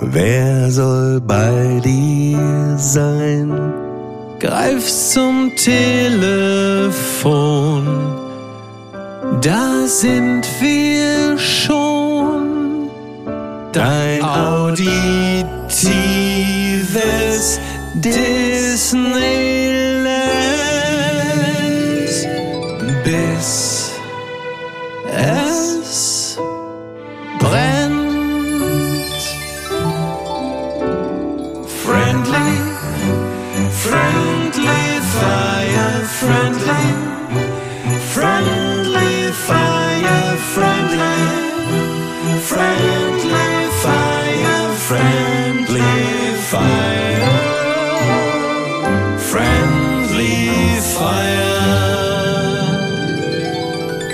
Wer soll bei dir sein? Greif zum Telefon. Da sind wir schon. Dein auditives Disneyland. Bis es brennt.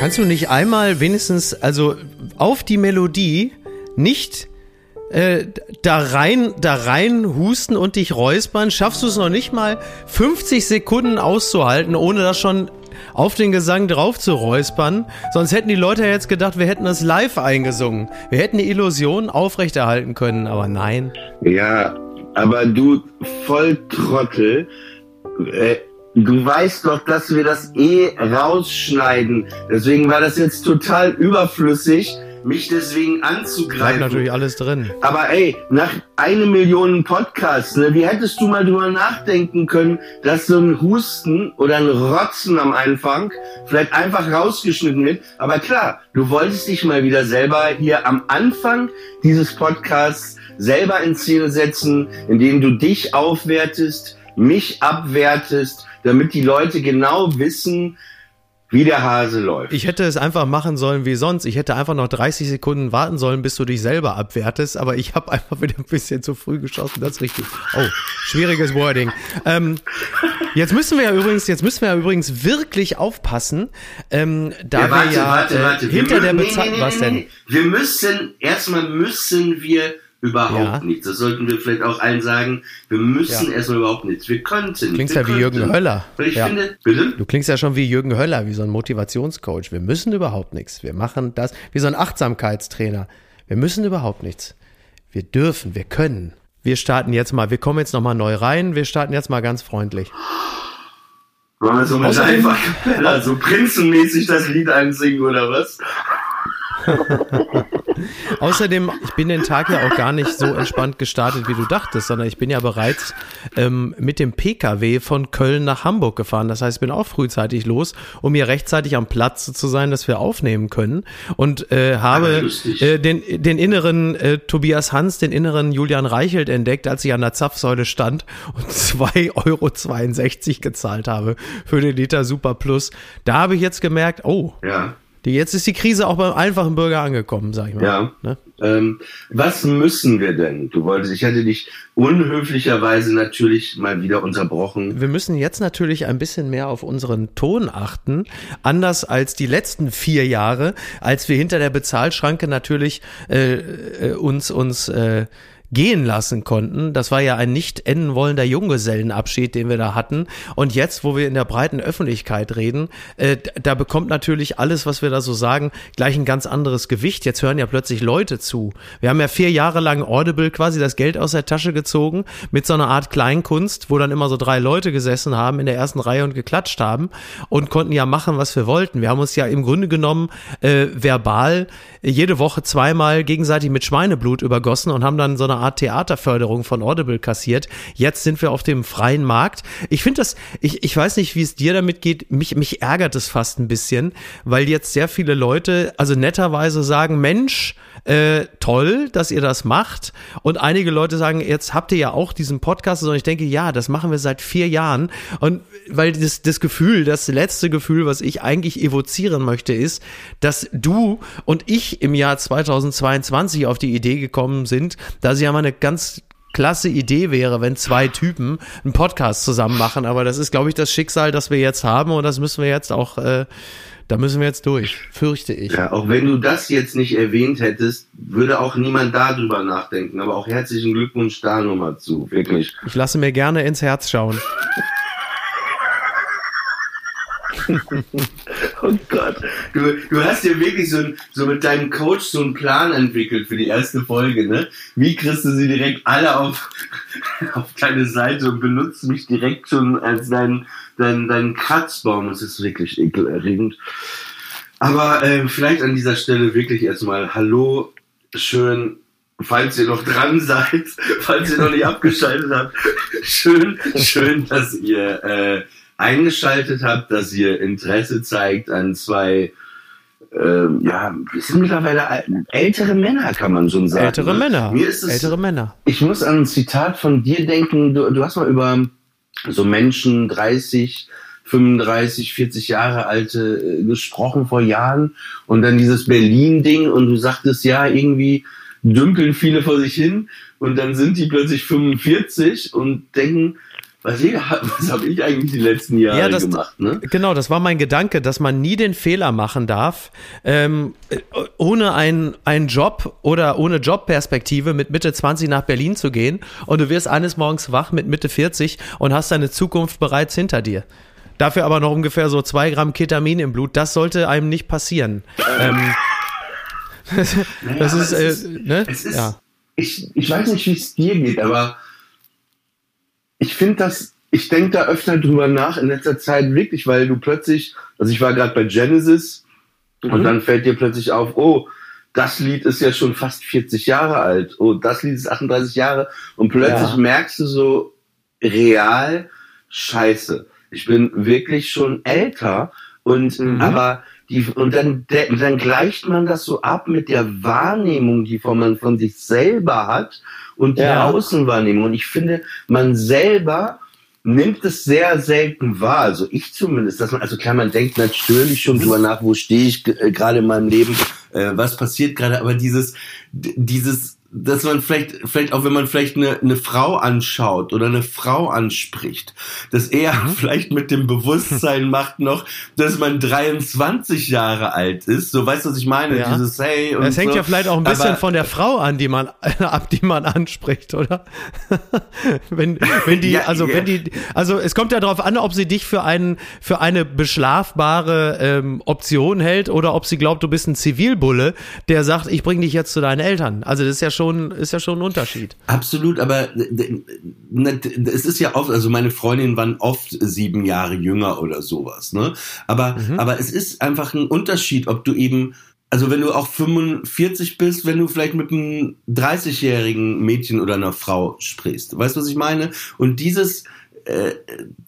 Kannst du nicht einmal wenigstens, also auf die Melodie, nicht äh, da rein, da rein husten und dich räuspern? Schaffst du es noch nicht mal 50 Sekunden auszuhalten, ohne das schon auf den Gesang drauf zu räuspern? Sonst hätten die Leute jetzt gedacht, wir hätten das live eingesungen. Wir hätten die Illusion aufrechterhalten können, aber nein. Ja, aber du Volltrottel, äh, du weißt doch, dass wir das eh rausschneiden. Deswegen war das jetzt total überflüssig, mich deswegen Bleibt anzugreifen. natürlich alles drin. Aber ey, nach eine Million Podcasts, ne, wie hättest du mal drüber nachdenken können, dass so ein Husten oder ein Rotzen am Anfang vielleicht einfach rausgeschnitten wird? Aber klar, du wolltest dich mal wieder selber hier am Anfang dieses Podcasts selber in Szene setzen, indem du dich aufwertest, mich abwertest, damit die Leute genau wissen, wie der Hase läuft. Ich hätte es einfach machen sollen wie sonst. Ich hätte einfach noch 30 Sekunden warten sollen, bis du dich selber abwertest, aber ich habe einfach wieder ein bisschen zu früh geschossen. Das ist richtig. Oh, schwieriges Wording. Ähm, jetzt müssen wir ja übrigens, jetzt müssen wir ja übrigens wirklich aufpassen, ähm, da wir ja äh, hinter Wir der Bezahlung. was denn? Wir müssen, erstmal müssen wir überhaupt Ja. nichts. Das sollten wir vielleicht auch allen sagen. Wir müssen Ja. erstmal überhaupt nichts. Wir könnten. Klingst wir ja wie Jürgen könnten. Höller. Weil ich Ja. finde, bitte? Du klingst ja schon wie Jürgen Höller, wie so ein Motivationscoach. Wir müssen überhaupt nichts. Wir machen das wie so ein Achtsamkeitstrainer. Wir müssen überhaupt nichts. Wir dürfen, wir können. Wir starten jetzt mal, wir kommen jetzt nochmal neu rein. Wir starten jetzt mal ganz freundlich. Wollen wir so mit einfach so prinzenmäßig das Lied einsingen oder was? Außerdem, ich bin den Tag ja auch gar nicht so entspannt gestartet, wie du dachtest, sondern ich bin ja bereits ähm, mit dem Pkw von Köln nach Hamburg gefahren. Das heißt, ich bin auch frühzeitig los, um hier rechtzeitig am Platz zu sein, dass wir aufnehmen können. Und äh, habe äh, den, den inneren äh, Tobias Hans, den inneren Julian Reichelt entdeckt, als ich an der Zapfsäule stand und 2,62 Euro gezahlt habe für den Liter Super Plus. Da habe ich jetzt gemerkt, oh, Ja. Die, jetzt ist die Krise auch beim einfachen Bürger angekommen, sag ich mal. Ja. Ne? Ähm, was müssen wir denn? Du wolltest, ich hatte dich unhöflicherweise natürlich mal wieder unterbrochen. Wir müssen jetzt natürlich ein bisschen mehr auf unseren Ton achten. Anders als die letzten vier Jahre, als wir hinter der Bezahlschranke natürlich äh, äh, uns uns äh, gehen lassen konnten. Das war ja ein nicht enden wollender Junggesellenabschied, den wir da hatten. Und jetzt, wo wir in der breiten Öffentlichkeit reden, äh, da bekommt natürlich alles, was wir da so sagen, gleich ein ganz anderes Gewicht. Jetzt hören ja plötzlich Leute zu. Wir haben ja vier Jahre lang Audible quasi das Geld aus der Tasche gezogen mit so einer Art Kleinkunst, wo dann immer so drei Leute gesessen haben in der ersten Reihe und geklatscht haben und konnten ja machen, was wir wollten. Wir haben uns ja im Grunde genommen äh, verbal jede Woche zweimal gegenseitig mit Schweineblut übergossen und haben dann so eine Art Theaterförderung von Audible kassiert. Jetzt sind wir auf dem freien Markt. Ich finde das, ich, ich weiß nicht, wie es dir damit geht. Mich, mich ärgert es fast ein bisschen, weil jetzt sehr viele Leute, also netterweise sagen, Mensch, äh, toll, dass ihr das macht. Und einige Leute sagen, jetzt habt ihr ja auch diesen Podcast. Und ich denke, ja, das machen wir seit vier Jahren. Und weil das, das Gefühl, das letzte Gefühl, was ich eigentlich evozieren möchte, ist, dass du und ich im Jahr 2022 auf die Idee gekommen sind, dass ja mal eine ganz klasse Idee wäre, wenn zwei Typen einen Podcast zusammen machen. Aber das ist, glaube ich, das Schicksal, das wir jetzt haben und das müssen wir jetzt auch, äh, da müssen wir jetzt durch, fürchte ich. Ja, auch wenn du das jetzt nicht erwähnt hättest, würde auch niemand darüber nachdenken. Aber auch herzlichen Glückwunsch da nochmal zu, wirklich. Ich lasse mir gerne ins Herz schauen. Oh Gott. Du, du hast ja wirklich so, ein, so mit deinem Coach so einen Plan entwickelt für die erste Folge, ne? Wie kriegst du sie direkt alle auf, auf deine Seite und benutzt mich direkt schon als dein, dein, dein Kratzbaum? Das ist wirklich ekelerregend. Aber äh, vielleicht an dieser Stelle wirklich erstmal Hallo, schön, falls ihr noch dran seid, falls ihr noch nicht abgeschaltet habt. Schön, schön, dass ihr äh, eingeschaltet habt, dass ihr Interesse zeigt an zwei, ähm, ja, wir sind mittlerweile ältere Männer, kann man schon sagen. Ältere ne? Männer. Mir ist es, Ältere Männer. ich muss an ein Zitat von dir denken. Du, du hast mal über so Menschen 30, 35, 40 Jahre alte äh, gesprochen vor Jahren und dann dieses Berlin-Ding und du sagtest ja irgendwie dümpeln viele vor sich hin und dann sind die plötzlich 45 und denken, was, was habe ich eigentlich die letzten Jahre Ja, das- gemacht? Ne? Genau, das war mein Gedanke, dass man nie den Fehler machen darf, ähm, äh, ohne einen einen Job oder ohne Jobperspektive mit Mitte 20 nach Berlin zu gehen und du wirst eines Morgens wach mit Mitte 40 und hast deine Zukunft bereits hinter dir. Dafür aber noch ungefähr so zwei Gramm Ketamin im Blut. Das sollte einem nicht passieren. Ähm, das Naja, ist, aber äh, ist, ne? ist ja. ich, ich weiß nicht, wie es dir geht, aber ich finde das, ich denke da öfter drüber nach in letzter Zeit wirklich, weil du plötzlich, also ich war gerade bei Genesis und Mhm. dann fällt dir plötzlich auf, oh, das Lied ist ja schon fast 40 Jahre alt, oh, das Lied ist 38 Jahre und plötzlich Ja. merkst du so real, scheiße, ich bin wirklich schon älter und Mhm. aber die, und dann, dann gleicht man das so ab mit der Wahrnehmung, die man von sich selber hat und der Ja. Außenwahrnehmung. Und ich finde, man selber nimmt es sehr selten wahr. Also ich zumindest, dass man, also klar, man denkt natürlich schon drüber nach, wo stehe ich äh, gerade in meinem Leben, äh, was passiert gerade, aber dieses, dieses, dass man vielleicht, vielleicht auch wenn man vielleicht eine, eine Frau anschaut oder eine Frau anspricht, dass er vielleicht mit dem Bewusstsein macht noch, dass man 23 Jahre alt ist. So weißt du, was ich meine? Ja. Dieses Hey und Es hängt so. ja vielleicht auch ein bisschen Aber- von der Frau an, die man ab, die man anspricht, oder? wenn, wenn die, Ja, also ja. wenn die, also es kommt ja darauf an, ob sie dich für einen, für eine beschlafbare ähm, Option hält oder ob sie glaubt, du bist ein Zivilbulle, der sagt, ich bring dich jetzt zu deinen Eltern. Also das ist ja schon, ist ja schon ein Unterschied. Absolut, aber d- d- es ist ja oft, also meine Freundinnen waren oft sieben Jahre jünger oder sowas, ne? Aber, aber es ist einfach ein Unterschied, ob du eben, also wenn du auch 45 bist, wenn du vielleicht mit einem 30-jährigen Mädchen oder einer Frau sprichst. Weißt du, was ich meine? Und dieses, äh,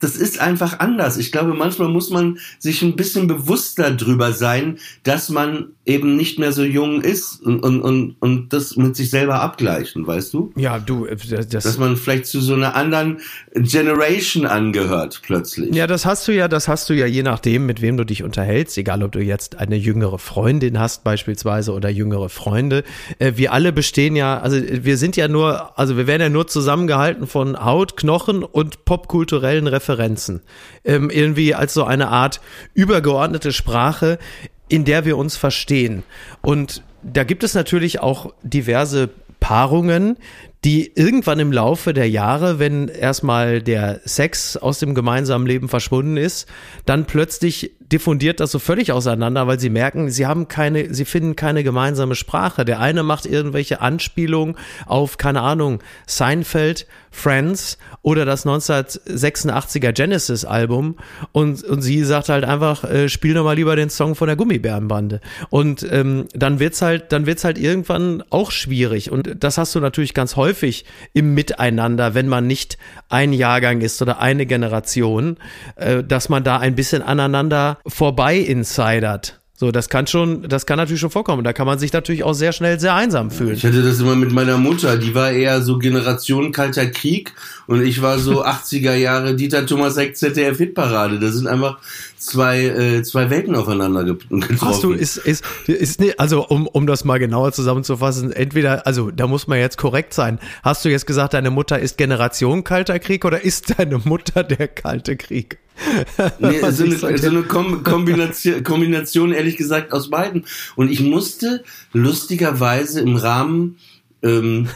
das ist einfach anders. Ich glaube, manchmal muss man sich ein bisschen bewusster drüber sein, dass man eben nicht mehr so jung ist und, und, und, und das mit sich selber abgleichen, weißt du? Ja, du, äh, das, Dass man vielleicht zu so einer anderen Generation angehört plötzlich. Ja, das hast du ja, das hast du ja je nachdem, mit wem du dich unterhältst, egal ob du jetzt eine jüngere Freundin hast beispielsweise oder jüngere Freunde. Äh, wir alle bestehen ja, also wir sind ja nur, also wir werden ja nur zusammengehalten von Haut, Knochen und popkulturellen Referenzen. Ähm, irgendwie als so eine Art übergeordnete Sprache, in der wir uns verstehen. Und da gibt es natürlich auch diverse Paarungen, die irgendwann im Laufe der Jahre, wenn erstmal der Sex aus dem gemeinsamen Leben verschwunden ist, dann plötzlich diffundiert das so völlig auseinander, weil sie merken, sie haben keine, sie finden keine gemeinsame Sprache. Der eine macht irgendwelche Anspielungen auf, keine Ahnung, Seinfeld, Friends oder das 1986er Genesis-Album und, und sie sagt halt einfach, äh, spiel doch mal lieber den Song von der Gummibärenbande. Und ähm, dann wird's halt, dann wird's halt irgendwann auch schwierig. Und das hast du natürlich ganz häufig im Miteinander, wenn man nicht ein Jahrgang ist oder eine Generation, äh, dass man da ein bisschen aneinander vorbei insidert. So, das kann schon, das kann natürlich schon vorkommen. Da kann man sich natürlich auch sehr schnell sehr einsam fühlen. Ich hatte das immer mit meiner Mutter, die war eher so Generation Kalter Krieg und ich war so 80er Jahre Dieter Thomas Heck ZDF Hitparade. Das sind einfach zwei, äh, zwei Welten aufeinander ge- getroffen. Hast du, ist, ist, ist, nee, also um, um das mal genauer zusammenzufassen, entweder, also da muss man jetzt korrekt sein. Hast du jetzt gesagt, deine Mutter ist Generation Kalter Krieg oder ist deine Mutter der Kalte Krieg? Nee, so eine, so eine Kom Kombination, Kombination, ehrlich gesagt, aus beiden. Und ich musste lustigerweise im Rahmen ähm,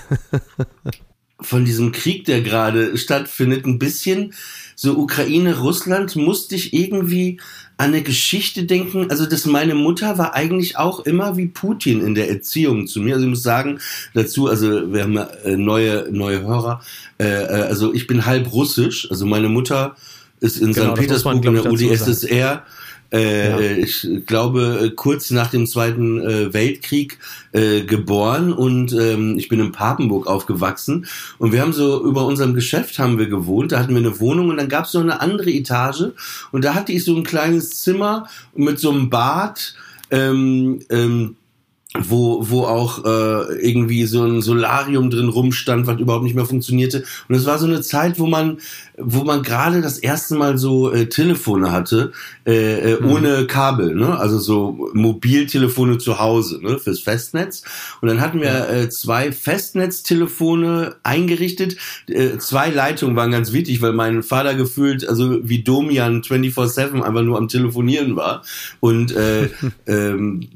von diesem Krieg, der gerade stattfindet, ein bisschen so Ukraine, Russland, musste ich irgendwie an eine Geschichte denken. Also, dass meine Mutter war eigentlich auch immer wie Putin in der Erziehung zu mir. Also, ich muss sagen dazu, also wir haben äh, neue, neue Hörer. Äh, äh, also, ich bin halb russisch. Also, meine Mutter ist in Genau, St. muss man, Petersburg in der UdSSR. Äh, Ich glaube, äh, kurz nach dem Zweiten äh, Weltkrieg äh, geboren und ähm, ich bin in Papenburg aufgewachsen. Und wir haben so über unserem Geschäft haben wir gewohnt, da hatten wir eine Wohnung und dann gab es so eine andere Etage. Und da hatte ich so ein kleines Zimmer mit so einem Bad, ähm, ähm, wo, wo auch äh, irgendwie so ein Solarium drin rumstand, was überhaupt nicht mehr funktionierte. Und es war so eine Zeit, wo man, wo man gerade das erste Mal so äh, Telefone hatte, äh, äh, ohne Kabel, ne? Also so Mobiltelefone zu Hause, ne? Fürs Festnetz. Und dann hatten wir äh, zwei Festnetztelefone eingerichtet. Äh, zwei Leitungen waren ganz wichtig, weil mein Vater gefühlt, also wie Domian 24-7 einfach nur am Telefonieren war. Und äh, ähm,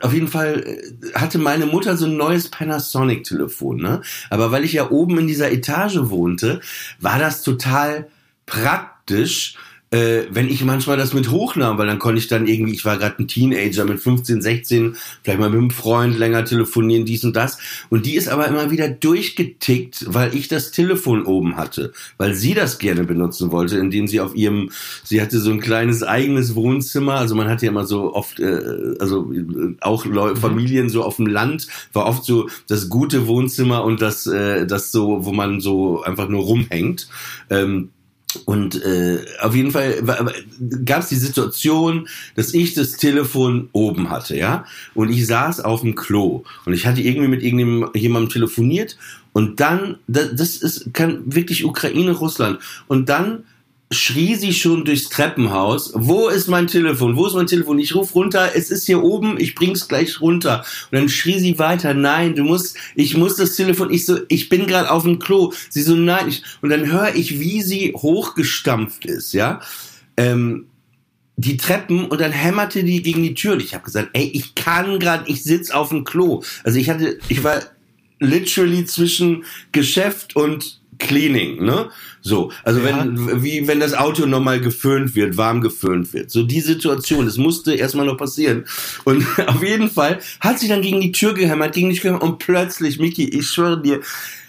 auf jeden Fall äh, hatte meine Mutter so ein neues Panasonic-Telefon, ne? Aber weil ich ja oben in dieser Etage wohnte, war das total praktisch, äh, wenn ich manchmal das mit hochnahm, weil dann konnte ich dann irgendwie, ich war gerade ein Teenager mit 15, 16, vielleicht mal mit einem Freund länger telefonieren, dies und das. Und die ist aber immer wieder durchgetickt, weil ich das Telefon oben hatte, weil sie das gerne benutzen wollte, indem sie auf ihrem, sie hatte so ein kleines eigenes Wohnzimmer, also man hat ja immer so oft, äh, also äh, auch Leu Familien so auf dem Land, war oft so das gute Wohnzimmer und das, äh, das so, wo man so einfach nur rumhängt. Ähm, und äh, auf jeden Fall gab es die Situation, dass ich das Telefon oben hatte, ja, und ich saß auf dem Klo und ich hatte irgendwie mit irgendjemandem telefoniert und dann, das, ist kann wirklich Ukraine, Russland. Und dann schrie sie schon durchs Treppenhaus, wo ist mein Telefon, wo ist mein Telefon, ich ruf runter, es ist hier oben, ich bring's gleich runter. Und dann schrie sie weiter, nein, du musst, ich muss das Telefon, ich so, ich bin gerade auf dem Klo. Sie so, nein, ich, und dann höre ich, wie sie hochgestampft ist, ja. Ähm, die Treppen und dann hämmerte die gegen die Tür und ich habe gesagt, ey, ich kann gerade, ich sitz auf dem Klo. Also ich hatte, ich war literally zwischen Geschäft und Cleaning, ne? So, also Ja. wenn wie wenn das Auto nochmal geföhnt wird, warm geföhnt wird. So die Situation, das musste erstmal noch passieren. Und auf jeden Fall hat sie dann gegen die Tür gehämmert, gegen die Tür gehämmert und plötzlich, Miki, ich schwöre dir,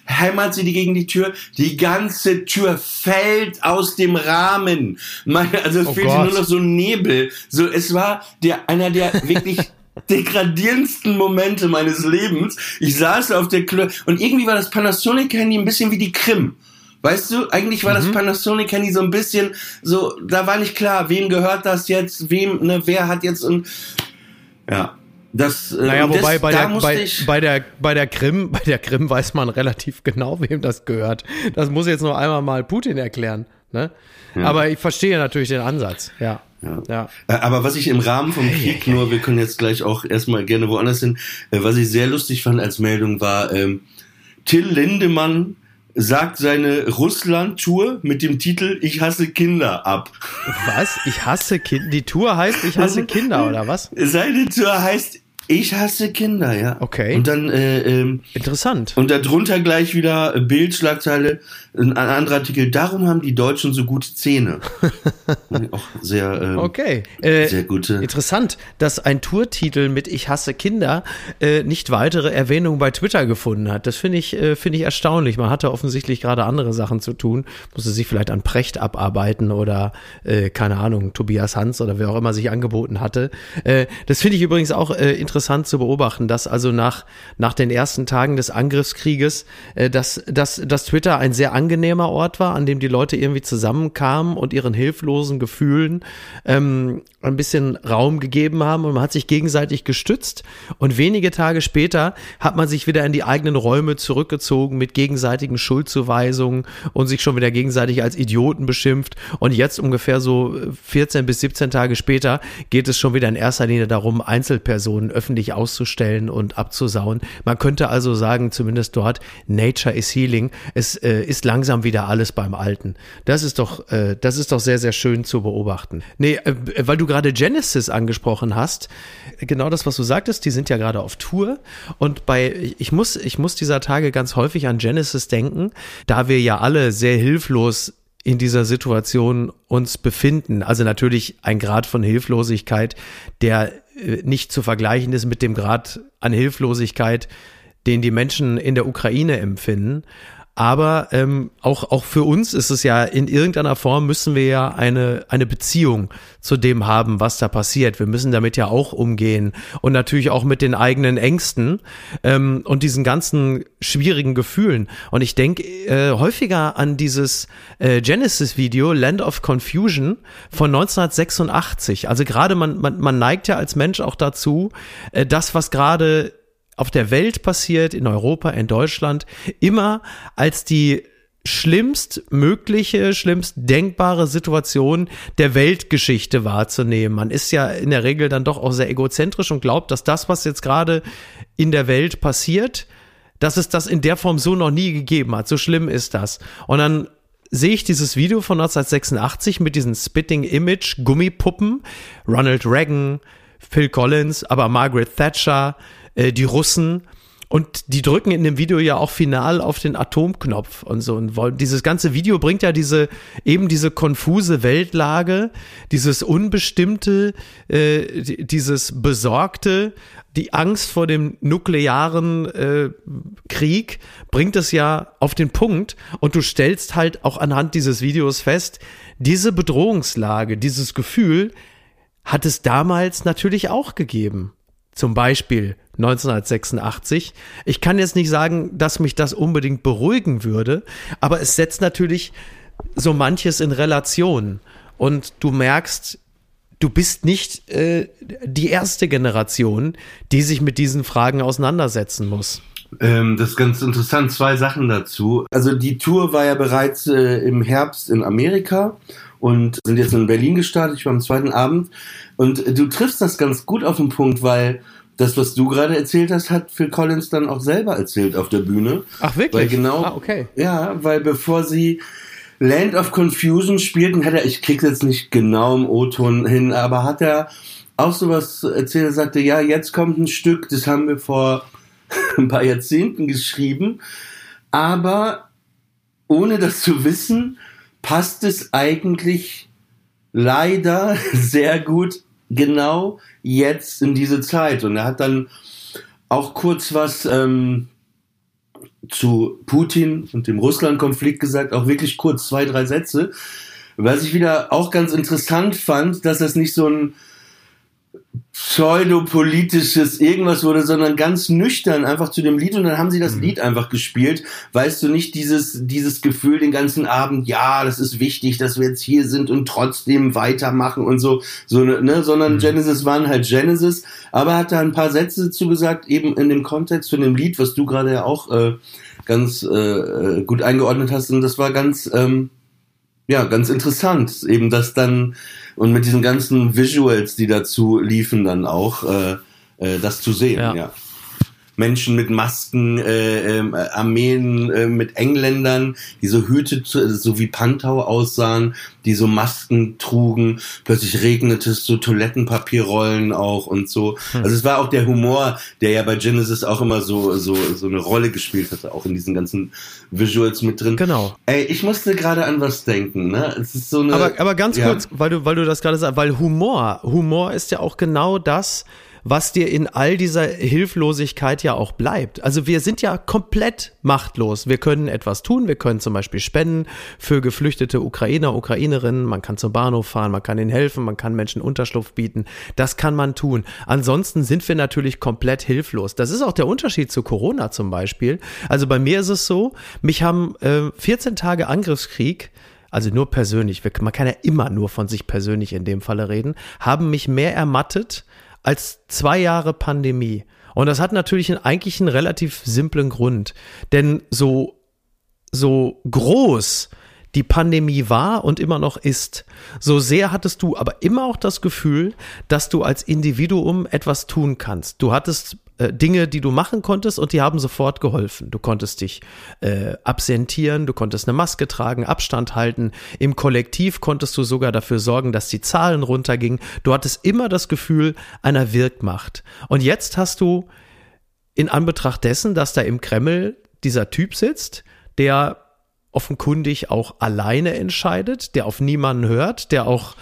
hämmert sie die gegen die Tür, die ganze Tür fällt aus dem Rahmen. Meine, also es Oh fehlte nur noch so ein Nebel. So, es war der einer der wirklich degradierendsten Momente meines Lebens. Ich saß auf der Klo und irgendwie war das Panasonic Handy ein bisschen wie die Krim. Weißt du, eigentlich war Mhm. das Panasonic Handy so ein bisschen so, da war nicht klar, wem gehört das jetzt, wem, ne, wer hat jetzt und ja, das äh, Naja, das, wobei bei der, bei, bei, der, bei der Krim, bei der Krim weiß man relativ genau, wem das gehört. Das muss jetzt noch einmal mal Putin erklären. Ne? Aber ich verstehe natürlich den Ansatz. Ja. Ja. ja. Äh, Aber was ich im Rahmen vom Krieg nur, wir können jetzt gleich auch erstmal gerne woanders hin, äh, was ich sehr lustig fand als Meldung war, ähm, Till Lindemann sagt seine Russland-Tour mit dem Titel Ich hasse Kinder ab. Was? Ich hasse Kinder. Die Tour heißt Ich hasse Kinder, oder was? Seine Tour heißt Ich hasse Kinder, ja. Okay. Und dann, äh, ähm, Interessant. und darunter gleich wieder äh, Bildschlagzeile, ein anderer Artikel, darum haben die Deutschen so gute Zähne. Auch sehr, ähm, Okay. Äh, sehr gute. Interessant, dass ein Tourtitel mit Ich hasse Kinder äh, nicht weitere Erwähnung bei Twitter gefunden hat. Das finde ich, äh, finde ich erstaunlich. Man hatte offensichtlich gerade andere Sachen zu tun, musste sich vielleicht an Precht abarbeiten oder äh, keine Ahnung, Tobias Hans oder wer auch immer sich angeboten hatte. Äh, das finde ich übrigens auch äh, interessant interessant zu beobachten, dass also nach, nach den ersten Tagen des Angriffskrieges, äh, dass, dass, dass Twitter ein sehr angenehmer Ort war, an dem die Leute irgendwie zusammenkamen und ihren hilflosen Gefühlen ähm, ein bisschen Raum gegeben haben und man hat sich gegenseitig gestützt. Und wenige Tage später hat man sich wieder in die eigenen Räume zurückgezogen mit gegenseitigen Schuldzuweisungen und sich schon wieder gegenseitig als Idioten beschimpft. Und jetzt ungefähr so 14 bis 17 Tage später geht es schon wieder in erster Linie darum, Einzelpersonen öffentlich auszustellen und abzusauen. Man könnte also sagen, zumindest dort, Nature is healing. Es äh, ist langsam wieder alles beim Alten. Das ist doch, äh, das ist doch sehr, sehr schön zu beobachten. Nee, äh, weil du gerade Genesis angesprochen hast, genau das, was du sagtest, die sind ja gerade auf Tour und bei, ich muss, ich muss dieser Tage ganz häufig an Genesis denken, da wir ja alle sehr hilflos in dieser Situation uns befinden. Also natürlich ein Grad von Hilflosigkeit, der nicht zu vergleichen ist mit dem Grad an Hilflosigkeit, den die Menschen in der Ukraine empfinden. Aber ähm, auch, auch für uns ist es ja in irgendeiner Form müssen wir ja eine, eine Beziehung zu dem haben, was da passiert. Wir müssen damit ja auch umgehen und natürlich auch mit den eigenen Ängsten ähm, und diesen ganzen schwierigen Gefühlen. Und ich denke äh, häufiger an dieses äh, Genesis-Video Land of Confusion von 1986. Also gerade man, man, man neigt ja als Mensch auch dazu, äh, das, was gerade auf der Welt passiert, in Europa, in Deutschland, immer als die schlimmst mögliche, schlimmst denkbare Situation der Weltgeschichte wahrzunehmen. Man ist ja in der Regel dann doch auch sehr egozentrisch und glaubt, dass das, was jetzt gerade in der Welt passiert, dass es das in der Form so noch nie gegeben hat. So schlimm ist das. Und dann sehe ich dieses Video von 1986 mit diesen Spitting Image Gummipuppen, Ronald Reagan, Phil Collins, aber Margaret Thatcher, äh, die Russen. Und die drücken in dem Video ja auch final auf den Atomknopf und so. Und wollen, dieses ganze Video bringt ja diese, eben diese konfuse Weltlage, dieses Unbestimmte, äh, dieses Besorgte, die Angst vor dem nuklearen äh, Krieg, bringt es ja auf den Punkt. Und du stellst halt auch anhand dieses Videos fest, diese Bedrohungslage, dieses Gefühl hat es damals natürlich auch gegeben. Zum Beispiel 1986. Ich kann jetzt nicht sagen, dass mich das unbedingt beruhigen würde, aber es setzt natürlich so manches in Relation. Und du merkst, du bist nicht äh, die erste Generation, die sich mit diesen Fragen auseinandersetzen muss. Ähm, das ist ganz interessant. Zwei Sachen dazu. Also die Tour war ja bereits äh, im Herbst in Amerika und sind jetzt in Berlin gestartet. Ich war am zweiten Abend. Und du triffst das ganz gut auf den Punkt, weil das, was du gerade erzählt hast, hat Phil Collins dann auch selber erzählt auf der Bühne. Ach wirklich? Weil genau, Ah, okay. ja, weil bevor sie Land of Confusion spielten, hat er, ich krieg's jetzt nicht genau im O-Ton hin, aber hat er auch sowas erzählt, er sagte, ja, jetzt kommt ein Stück, das haben wir vor ein paar Jahrzehnten geschrieben, aber ohne das zu wissen, passt es eigentlich leider sehr gut genau jetzt in diese Zeit. Und er hat dann auch kurz was ähm, zu Putin und dem Russland-Konflikt gesagt, auch wirklich kurz zwei, drei Sätze. Was ich wieder auch ganz interessant fand, dass das nicht so ein pseudopolitisches irgendwas wurde, sondern ganz nüchtern einfach zu dem Lied und dann haben sie das Lied einfach gespielt. Weißt du nicht dieses, dieses Gefühl den ganzen Abend, ja, das ist wichtig, dass wir jetzt hier sind und trotzdem weitermachen und so, so ne, sondern Genesis waren halt Genesis, aber er hat da ein paar Sätze dazu gesagt, eben in dem Kontext von dem Lied, was du gerade ja auch äh, ganz äh, äh, gut eingeordnet hast. Und das war ganz, ähm, ja, ganz interessant, eben das dann und mit diesen ganzen Visuals, die dazu liefen, dann auch äh, äh, das zu sehen. Ja. Ja. Menschen mit Masken, äh, äh, Armeen äh, mit Engländern, die so Hüte, zu- so wie Pantau aussahen, die so Masken trugen. Plötzlich regnete es so Toilettenpapierrollen auch und so. Also es war auch der Humor, der ja bei Genesis auch immer so so so eine Rolle gespielt hatte, auch in diesen ganzen Visuals mit drin. Genau. Ey, ich musste gerade an was denken, ne? Es ist so eine. Aber, aber ganz ja. kurz, weil du, weil du das gerade sagst, weil Humor, Humor ist ja auch genau das, was dir in all dieser Hilflosigkeit ja auch bleibt. Also wir sind ja komplett machtlos. Wir können etwas tun. Wir können zum Beispiel spenden für geflüchtete Ukrainer, Ukrainerinnen. Man kann zum Bahnhof fahren, man kann ihnen helfen, man kann Menschen Unterschlupf bieten. Das kann man tun. Ansonsten sind wir natürlich komplett hilflos. Das ist auch der Unterschied zu Corona zum Beispiel. Also bei mir ist es so, mich haben äh, 14 Tage Angriffskrieg also nur persönlich, man kann ja immer nur von sich persönlich in dem Falle reden, haben mich mehr ermattet als zwei Jahre Pandemie. Und das hat natürlich einen, eigentlich einen relativ simplen Grund. Denn so, so groß die Pandemie war und immer noch ist, so sehr hattest du aber immer auch das Gefühl, dass du als Individuum etwas tun kannst. Du hattest äh, Dinge, die du machen konntest und die haben sofort geholfen. Du konntest dich äh, absentieren, du konntest eine Maske tragen, Abstand halten. Im Kollektiv konntest du sogar dafür sorgen, dass die Zahlen runtergingen. Du hattest immer das Gefühl einer Wirkmacht. Und jetzt hast du in Anbetracht dessen, dass da im Kreml dieser Typ sitzt, der offenkundig auch alleine entscheidet, der auf niemanden hört, der auch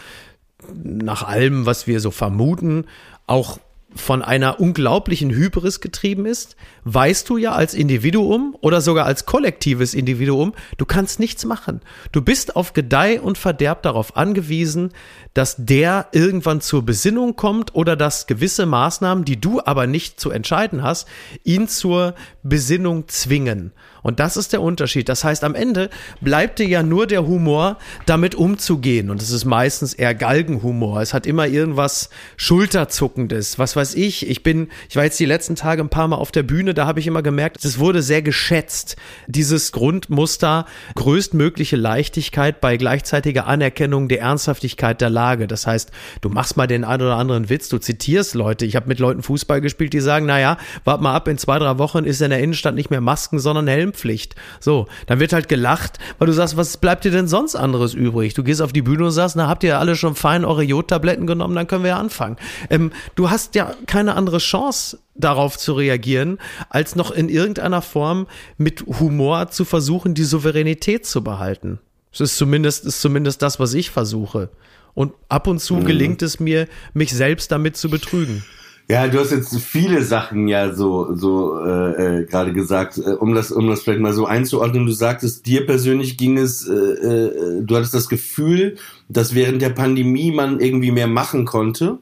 nach allem, was wir so vermuten, auch von einer unglaublichen Hybris getrieben ist, weißt du ja als Individuum oder sogar als kollektives Individuum, du kannst nichts machen. Du bist auf Gedeih und Verderb darauf angewiesen, dass der irgendwann zur Besinnung kommt oder dass gewisse Maßnahmen, die du aber nicht zu entscheiden hast, ihn zur Besinnung zwingen. Und das ist der Unterschied. Das heißt, am Ende bleibt dir ja nur der Humor, damit umzugehen. Und es ist meistens eher Galgenhumor. Es hat immer irgendwas Schulterzuckendes. Was weiß ich. Ich bin, ich war jetzt die letzten Tage ein paar Mal auf der Bühne, da habe ich immer gemerkt, es wurde sehr geschätzt. Dieses Grundmuster, größtmögliche Leichtigkeit bei gleichzeitiger Anerkennung der Ernsthaftigkeit der Lage. Das heißt, du machst mal den einen oder anderen Witz, du zitierst Leute. Ich habe mit Leuten Fußball gespielt, die sagen, naja, wart mal ab, in zwei, drei Wochen ist in der Innenstadt nicht mehr Masken, sondern Helm Impfpflicht. So, dann wird halt gelacht, weil du sagst, was bleibt dir denn sonst anderes übrig? Du gehst auf die Bühne und sagst, na, habt ihr alle schon fein eure Jodtabletten genommen, dann können wir ja anfangen. Ähm, du hast ja keine andere Chance, darauf zu reagieren, als noch in irgendeiner Form mit Humor zu versuchen, die Souveränität zu behalten. Das ist zumindest, ist zumindest das, was ich versuche. Und ab und zu mhm. gelingt es mir, mich selbst damit zu betrügen. Ja, du hast jetzt viele Sachen ja so so äh, äh, gerade gesagt, äh, um das um das vielleicht mal so einzuordnen. Du sagtest, dir persönlich ging es, äh, äh, du hattest das Gefühl, dass während der Pandemie man irgendwie mehr machen konnte.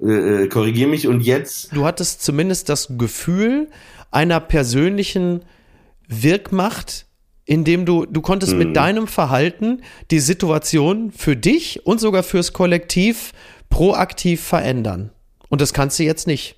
Äh, äh, korrigier mich und jetzt. Du hattest zumindest das Gefühl einer persönlichen Wirkmacht, indem du du konntest hm. mit deinem Verhalten die Situation für dich und sogar fürs Kollektiv proaktiv verändern. Und das kannst du jetzt nicht.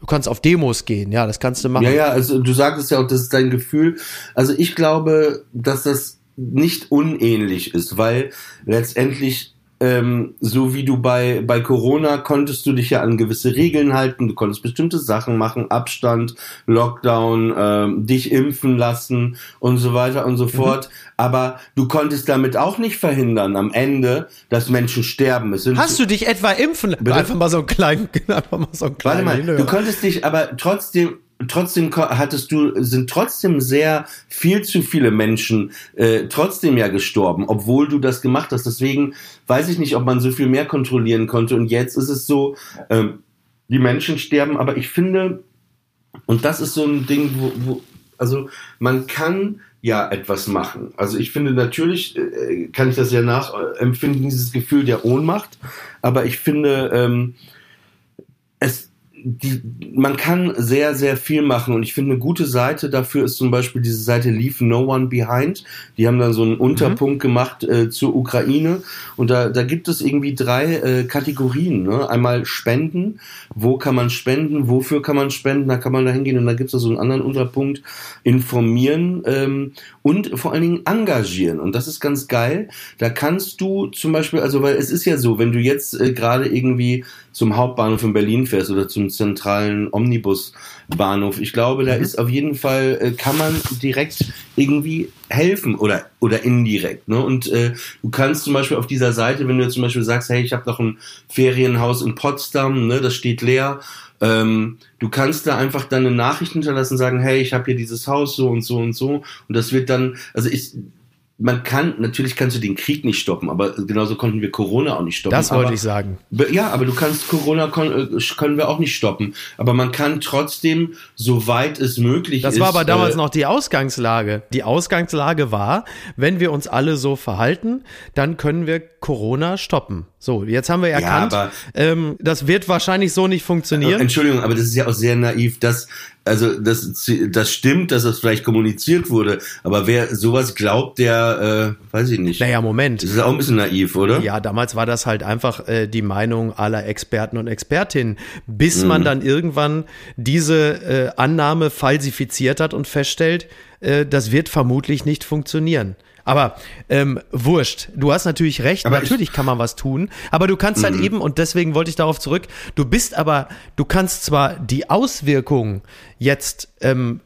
Du kannst auf Demos gehen, ja, das kannst du machen. Ja, ja, also du sagtest ja auch, das ist dein Gefühl. Also ich glaube, dass das nicht unähnlich ist, weil letztendlich ähm, so wie du bei, bei Corona konntest du dich ja an gewisse Regeln halten, du konntest bestimmte Sachen machen, Abstand, Lockdown, ähm, dich impfen lassen und so weiter und so mhm. fort. Aber du konntest damit auch nicht verhindern am Ende, dass Menschen sterben. Hast du dich etwa impfen? Bitte? Einfach mal so einen kleinen, einfach mal so einen kleinen. Warte mal, du konntest dich aber trotzdem trotzdem hattest du, sind trotzdem sehr viel zu viele Menschen äh, trotzdem ja gestorben, obwohl du das gemacht hast. Deswegen weiß ich nicht, ob man so viel mehr kontrollieren konnte. Und jetzt ist es so, ähm, die Menschen sterben, aber ich finde, und das ist so ein Ding, wo, wo also man kann ja etwas machen. Also ich finde natürlich äh, kann ich das ja nachempfinden, dieses Gefühl der Ohnmacht, aber ich finde ähm, es die, man kann sehr, sehr viel machen und ich finde, eine gute Seite dafür ist zum Beispiel diese Seite Leave No One Behind. Die haben dann so einen Unterpunkt mhm. gemacht äh, zur Ukraine und da, da gibt es irgendwie drei äh, Kategorien. Ne? Einmal Spenden, wo kann man spenden, wofür kann man spenden, da kann man da hingehen und da gibt es so einen anderen Unterpunkt, informieren ähm, und vor allen Dingen engagieren. Und das ist ganz geil. Da kannst du zum Beispiel, also weil es ist ja so, wenn du jetzt äh, gerade irgendwie zum Hauptbahnhof in Berlin fährst oder zum zentralen Omnibusbahnhof. Ich glaube, da mhm. ist auf jeden Fall, äh, kann man direkt irgendwie helfen oder oder indirekt. Ne? Und äh, du kannst zum Beispiel auf dieser Seite, wenn du zum Beispiel sagst, hey, ich habe noch ein Ferienhaus in Potsdam, ne, das steht leer. Ähm, du kannst da einfach deine Nachrichten hinterlassen, sagen, hey, ich habe hier dieses Haus so und so und so. Und das wird dann, also ich man kann, natürlich kannst du den Krieg nicht stoppen, aber genauso konnten wir Corona auch nicht stoppen. Das wollte aber, ich sagen. Ja, aber du kannst Corona kon, äh, können wir auch nicht stoppen. Aber man kann trotzdem, soweit es möglich Das ist. war aber damals äh, noch die Ausgangslage. Die Ausgangslage war, wenn wir uns alle so verhalten, dann können wir Corona stoppen. So, jetzt haben wir erkannt, aber- ähm, das wird wahrscheinlich so nicht funktionieren. Entschuldigung, aber das ist ja auch sehr naiv, dass also das das stimmt, dass das vielleicht kommuniziert wurde, aber wer sowas glaubt, der äh, weiß ich nicht. Naja, Moment. Das ist auch ein bisschen naiv, oder? Ja, damals war das halt einfach äh, die Meinung aller Experten und Expertinnen, bis Mhm. man dann irgendwann diese äh, Annahme falsifiziert hat und feststellt, äh, das wird vermutlich nicht funktionieren. Aber ähm, wurscht, du hast natürlich recht, Aber ich- Mhm. natürlich kann man was tun, aber du kannst halt eben, und deswegen wollte ich darauf zurück, du bist aber, du kannst zwar die Auswirkungen jetzt ähm,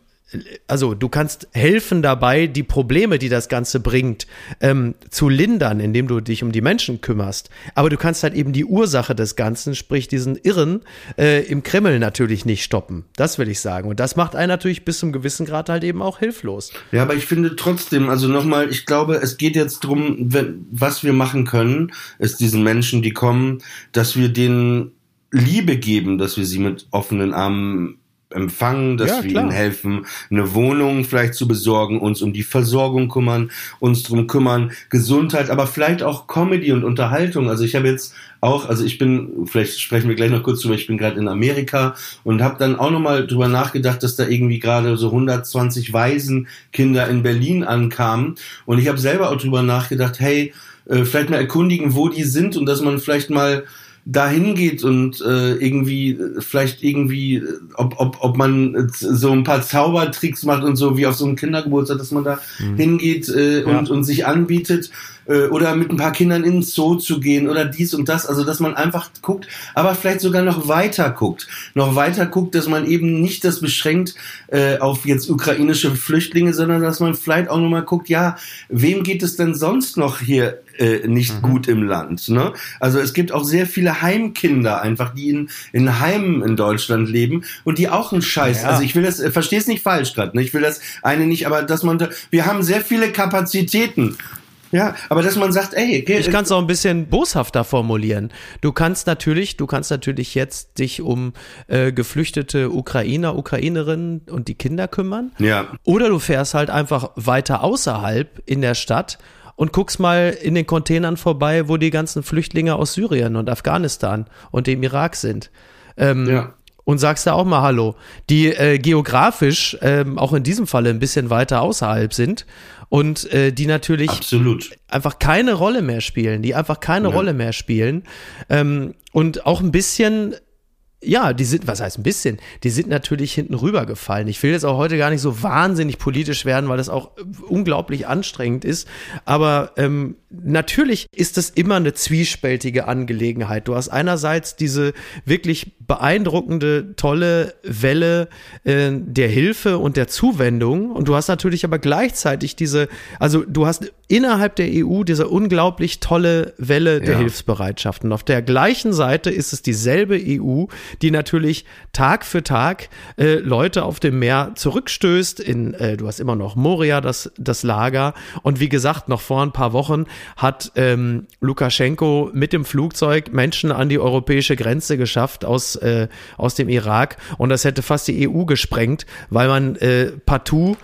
also du kannst helfen dabei, die Probleme, die das Ganze bringt, ähm, zu lindern, indem du dich um die Menschen kümmerst. Aber du kannst halt eben die Ursache des Ganzen, sprich diesen Irren, äh, im Kreml natürlich nicht stoppen. Das will ich sagen. Und das macht einen natürlich bis zum gewissen Grad halt eben auch hilflos. Ja, aber ich finde trotzdem, also nochmal, ich glaube, es geht jetzt drum, wenn, was wir machen können, ist diesen Menschen, die kommen, dass wir denen Liebe geben, dass wir sie mit offenen Armen empfangen, dass Ja, wir ihnen helfen, eine Wohnung vielleicht zu besorgen, uns um die Versorgung kümmern, uns drum kümmern, Gesundheit, aber vielleicht auch Comedy und Unterhaltung. Also ich habe jetzt auch, also ich bin, vielleicht sprechen wir gleich noch kurz drüber, ich bin gerade in Amerika und habe dann auch nochmal drüber nachgedacht, dass da irgendwie gerade so 120 Waisenkinder in Berlin ankamen und ich habe selber auch drüber nachgedacht, hey, äh, vielleicht mal erkundigen, wo die sind und dass man vielleicht mal dahin geht und äh, irgendwie vielleicht irgendwie ob, ob, ob man so ein paar Zaubertricks macht und so wie auf so einem Kindergeburtstag, dass man da hingeht äh, und, und sich anbietet äh, oder mit ein paar Kindern ins Zoo zu gehen oder dies und das, also dass man einfach guckt, aber vielleicht sogar noch weiter guckt, noch weiter guckt, dass man eben nicht das beschränkt äh, auf jetzt ukrainische Flüchtlinge, sondern dass man vielleicht auch nochmal guckt, ja, wem geht es denn sonst noch hier äh, nicht gut im Land. Ne? Also es gibt auch sehr viele Heimkinder einfach, die in, in Heimen in Deutschland leben und die auch einen Scheiß. Ja. Also ich will das, äh, versteh's nicht falsch gerade, ne? ich will das eine nicht, aber dass man, wir haben sehr viele Kapazitäten. Ja, aber dass man sagt, ey, geh, Ich kann es auch ein bisschen boshafter formulieren. Du kannst natürlich, du kannst natürlich jetzt dich um äh, geflüchtete Ukrainer, Ukrainerinnen und die Kinder kümmern. Ja. Oder du fährst halt einfach weiter außerhalb in der Stadt und guckst mal in den Containern vorbei, wo die ganzen Flüchtlinge aus Syrien und Afghanistan und dem Irak sind. Ähm, Ja. Und sagst da auch mal Hallo, die äh, geografisch ähm, auch in diesem Falle ein bisschen weiter außerhalb sind und äh, die natürlich absolut. einfach keine Rolle mehr spielen, die einfach keine Rolle mehr spielen ähm, und auch ein bisschen ja, die sind, was heißt ein bisschen, die sind natürlich hinten rübergefallen. Ich will jetzt auch heute gar nicht so wahnsinnig politisch werden, weil das auch unglaublich anstrengend ist. Aber ähm, natürlich ist das immer eine zwiespältige Angelegenheit. Du hast einerseits diese wirklich beeindruckende, tolle Welle äh, der Hilfe und der Zuwendung. Und du hast natürlich aber gleichzeitig diese, also du hast innerhalb der EU diese unglaublich tolle Welle der Ja. Hilfsbereitschaft. Und auf der gleichen Seite ist es dieselbe EU, die natürlich Tag für Tag äh, Leute auf dem Meer zurückstößt. In, äh, du hast immer noch Moria, das, das Lager. Und wie gesagt, noch vor ein paar Wochen hat ähm, Lukaschenko mit dem Flugzeug Menschen an die europäische Grenze geschafft aus, äh, aus dem Irak. Und das hätte fast die EU gesprengt, weil man äh, partout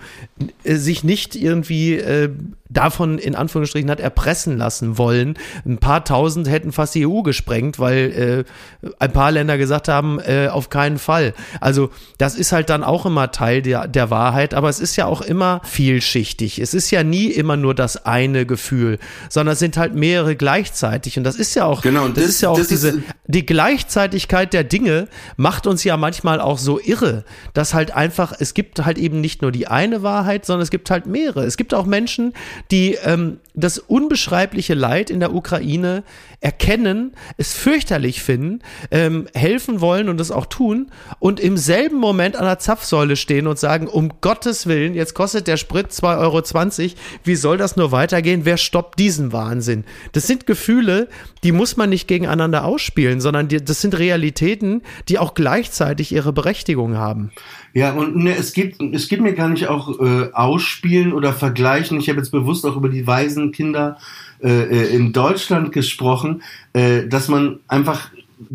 äh, sich nicht irgendwie äh, davon in Anführungsstrichen hat erpressen lassen wollen. Ein paar tausend hätten fast die EU gesprengt, weil äh, ein paar Länder gesagt haben, äh, auf keinen Fall. Also das ist halt dann auch immer Teil der, der Wahrheit, aber es ist ja auch immer vielschichtig. Es ist ja nie immer nur das eine Gefühl, sondern es sind halt mehrere gleichzeitig. Und das ist ja auch, Genau, das, das- ist ja auch diese, ist- die Gleichzeitigkeit der Dinge macht uns ja manchmal auch so irre, dass halt einfach, es gibt halt eben nicht nur die eine Wahrheit, sondern es gibt halt mehrere. Es gibt auch Menschen, die ähm, das unbeschreibliche Leid in der Ukraine erkennen, es fürchterlich finden, ähm, helfen wollen und es auch tun und im selben Moment an der Zapfsäule stehen und sagen, um Gottes Willen, jetzt kostet der Sprit 2,20 Euro, wie soll das nur weitergehen? Wer stoppt diese Riesenwahnsinn. Das sind Gefühle, die muss man nicht gegeneinander ausspielen, sondern die, das sind Realitäten, die auch gleichzeitig ihre Berechtigung haben. Ja, und ne, es geht, es geht mir gar nicht auch äh, ausspielen oder vergleichen. Ich habe jetzt bewusst auch über die Waisenkinder äh, äh, in Deutschland gesprochen, äh, dass man einfach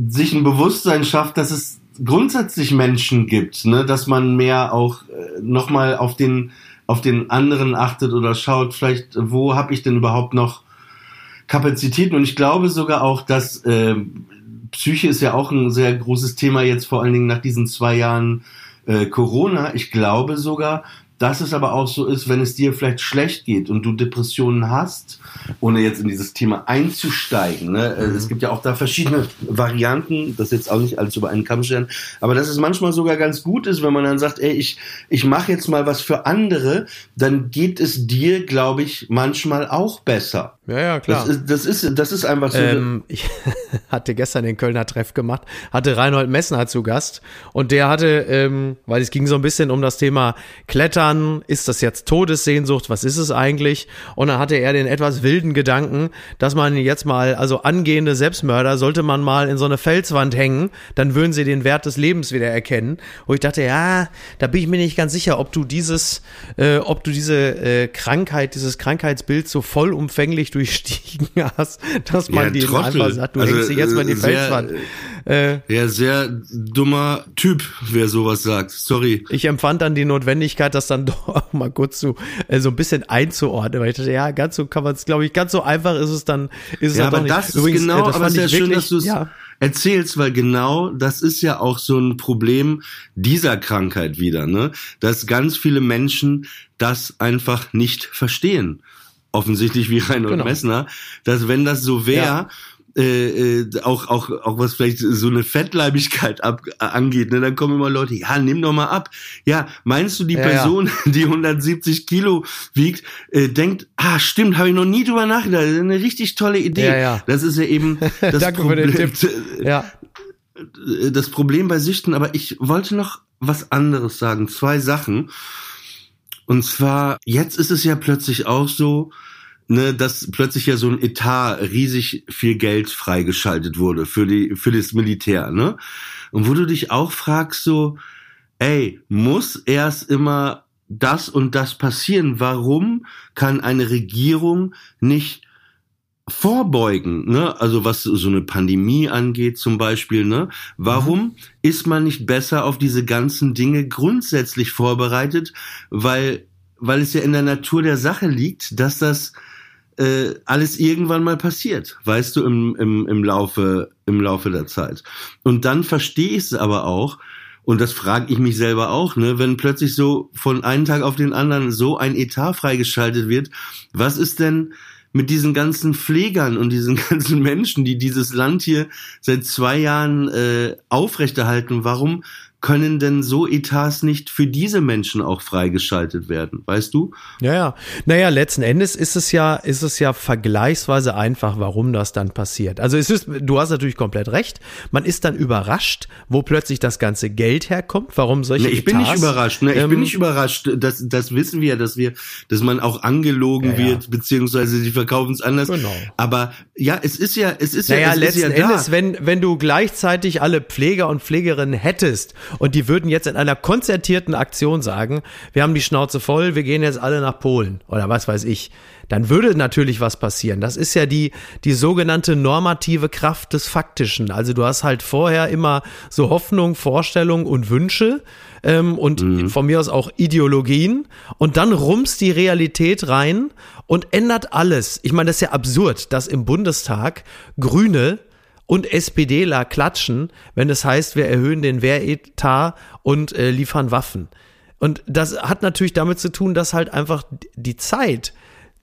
sich ein Bewusstsein schafft, dass es grundsätzlich Menschen gibt, ne, dass man mehr auch äh, nochmal auf den auf den anderen achtet oder schaut, vielleicht, wo habe ich denn überhaupt noch Kapazitäten? Und ich glaube sogar auch, dass äh, Psyche ist ja auch ein sehr großes Thema jetzt, vor allen Dingen nach diesen zwei Jahren äh, Corona. Ich glaube sogar, dass es aber auch so ist, wenn es dir vielleicht schlecht geht und du Depressionen hast, ohne jetzt in dieses Thema einzusteigen. Ne? Mhm. Es gibt ja auch da verschiedene Varianten, das jetzt auch nicht alles über einen Kamm stellen, aber dass es manchmal sogar ganz gut ist, wenn man dann sagt, ey, ich, ich mache jetzt mal was für andere, dann geht es dir, glaube ich, manchmal auch besser. Ja, ja, klar. Das ist, das ist, das ist einfach so. Ähm, ich hatte gestern den Kölner Treff gemacht, hatte Reinhold Messner zu Gast und der hatte, ähm, weil es ging so ein bisschen um das Thema Klettern, ist das jetzt Todessehnsucht, was ist es eigentlich? Und dann hatte er den etwas wilden Gedanken, dass man jetzt mal, also angehende Selbstmörder, sollte man mal in so eine Felswand hängen, dann würden sie den Wert des Lebens wieder erkennen. Wo ich dachte, ja, da bin ich mir nicht ganz sicher, ob du dieses, äh, ob du diese äh, Krankheit, dieses Krankheitsbild so vollumfänglich durchstiegen hast, dass man Ja, Trottel. einfach sagt, du Also, hängst dich jetzt mal in die äh, sehr, Felswand. Äh, Ja, sehr dummer Typ, wer sowas sagt. Sorry. ich empfand dann die Notwendigkeit, das dann doch mal kurz so, äh, so ein bisschen einzuordnen, weil ich dachte, ja, ganz so kann man es, glaube ich, ganz so einfach ist es dann, ist es Ja, aber doch nicht. das ist genau, äh, das aber es fand ist ja ich schön, wirklich- dass du es ja, erzählst, weil genau das ist ja auch so ein Problem dieser Krankheit wieder, ne? Dass ganz viele Menschen das einfach nicht verstehen. Offensichtlich wie Reinhold Genau. Messner, dass wenn das so wäre, Ja. äh, äh, auch, auch, auch was vielleicht so eine Fettleibigkeit ab, äh, angeht, ne, dann kommen immer Leute, ja, nimm doch mal ab. Ja, meinst du, die Ja, ja. Person, die 170 Kilo wiegt, äh, denkt, ah, stimmt, habe ich noch nie drüber nachgedacht, das ist eine richtig tolle Idee. Ja, ja. Das ist ja eben das Danke für den Problem. Tipp. ja, Das Problem bei Süchten, aber ich wollte noch was anderes sagen, zwei Sachen. Und zwar, jetzt ist es ja plötzlich auch so, ne, dass plötzlich ja so ein Etat riesig viel Geld freigeschaltet wurde für die, für das Militär, ne? Und wo du dich auch fragst, so, ey, muss erst immer das und das passieren? Warum kann eine Regierung nicht vorbeugen, ne? Also was so eine Pandemie angeht zum Beispiel, ne? Warum ist man nicht besser auf diese ganzen Dinge grundsätzlich vorbereitet? Weil, weil es ja in der Natur der Sache liegt, dass das äh, alles irgendwann mal passiert, weißt du, im, im, im Laufe, im Laufe der Zeit. Und dann verstehe ich es aber auch, und das frage ich mich selber auch, ne, wenn plötzlich so von einem Tag auf den anderen so ein Etat freigeschaltet wird, was ist denn mit diesen ganzen Pflegern und diesen ganzen Menschen, die dieses Land hier seit zwei Jahren äh, aufrechterhalten, warum können denn so Etats nicht für diese Menschen auch freigeschaltet werden, weißt du? ja, ja. Naja, letzten Endes ist es ja, ist es ja vergleichsweise einfach, warum das dann passiert. Also es ist, du hast natürlich komplett recht. Man ist dann überrascht, wo plötzlich das ganze Geld herkommt, warum solche Ne, ich bin nicht Etats, überrascht, ne? Ich ähm, bin nicht überrascht. Das, das wissen wir, dass wir, dass man auch angelogen Ja, ja. wird, beziehungsweise die verkaufen es anders. Genau. Aber ja, es ist ja, es ist Naja, ja, es letzten ist ja Endes, da. wenn, wenn du gleichzeitig alle Pfleger und Pflegerinnen hättest und die würden jetzt in einer konzertierten Aktion sagen, wir haben die Schnauze voll, wir gehen jetzt alle nach Polen oder was weiß ich, dann würde natürlich was passieren. Das ist ja die, die sogenannte normative Kraft des Faktischen. Also du hast halt vorher immer so Hoffnung, Vorstellung und Wünsche ähm, und von mir aus auch Ideologien und dann rumst die Realität rein und ändert alles. Ich meine, das ist ja absurd, dass im Bundestag Grüne und SPDler klatschen, wenn es heißt, wir erhöhen den Wehretat und äh, liefern Waffen. Und das hat natürlich damit zu tun, dass halt einfach die Zeit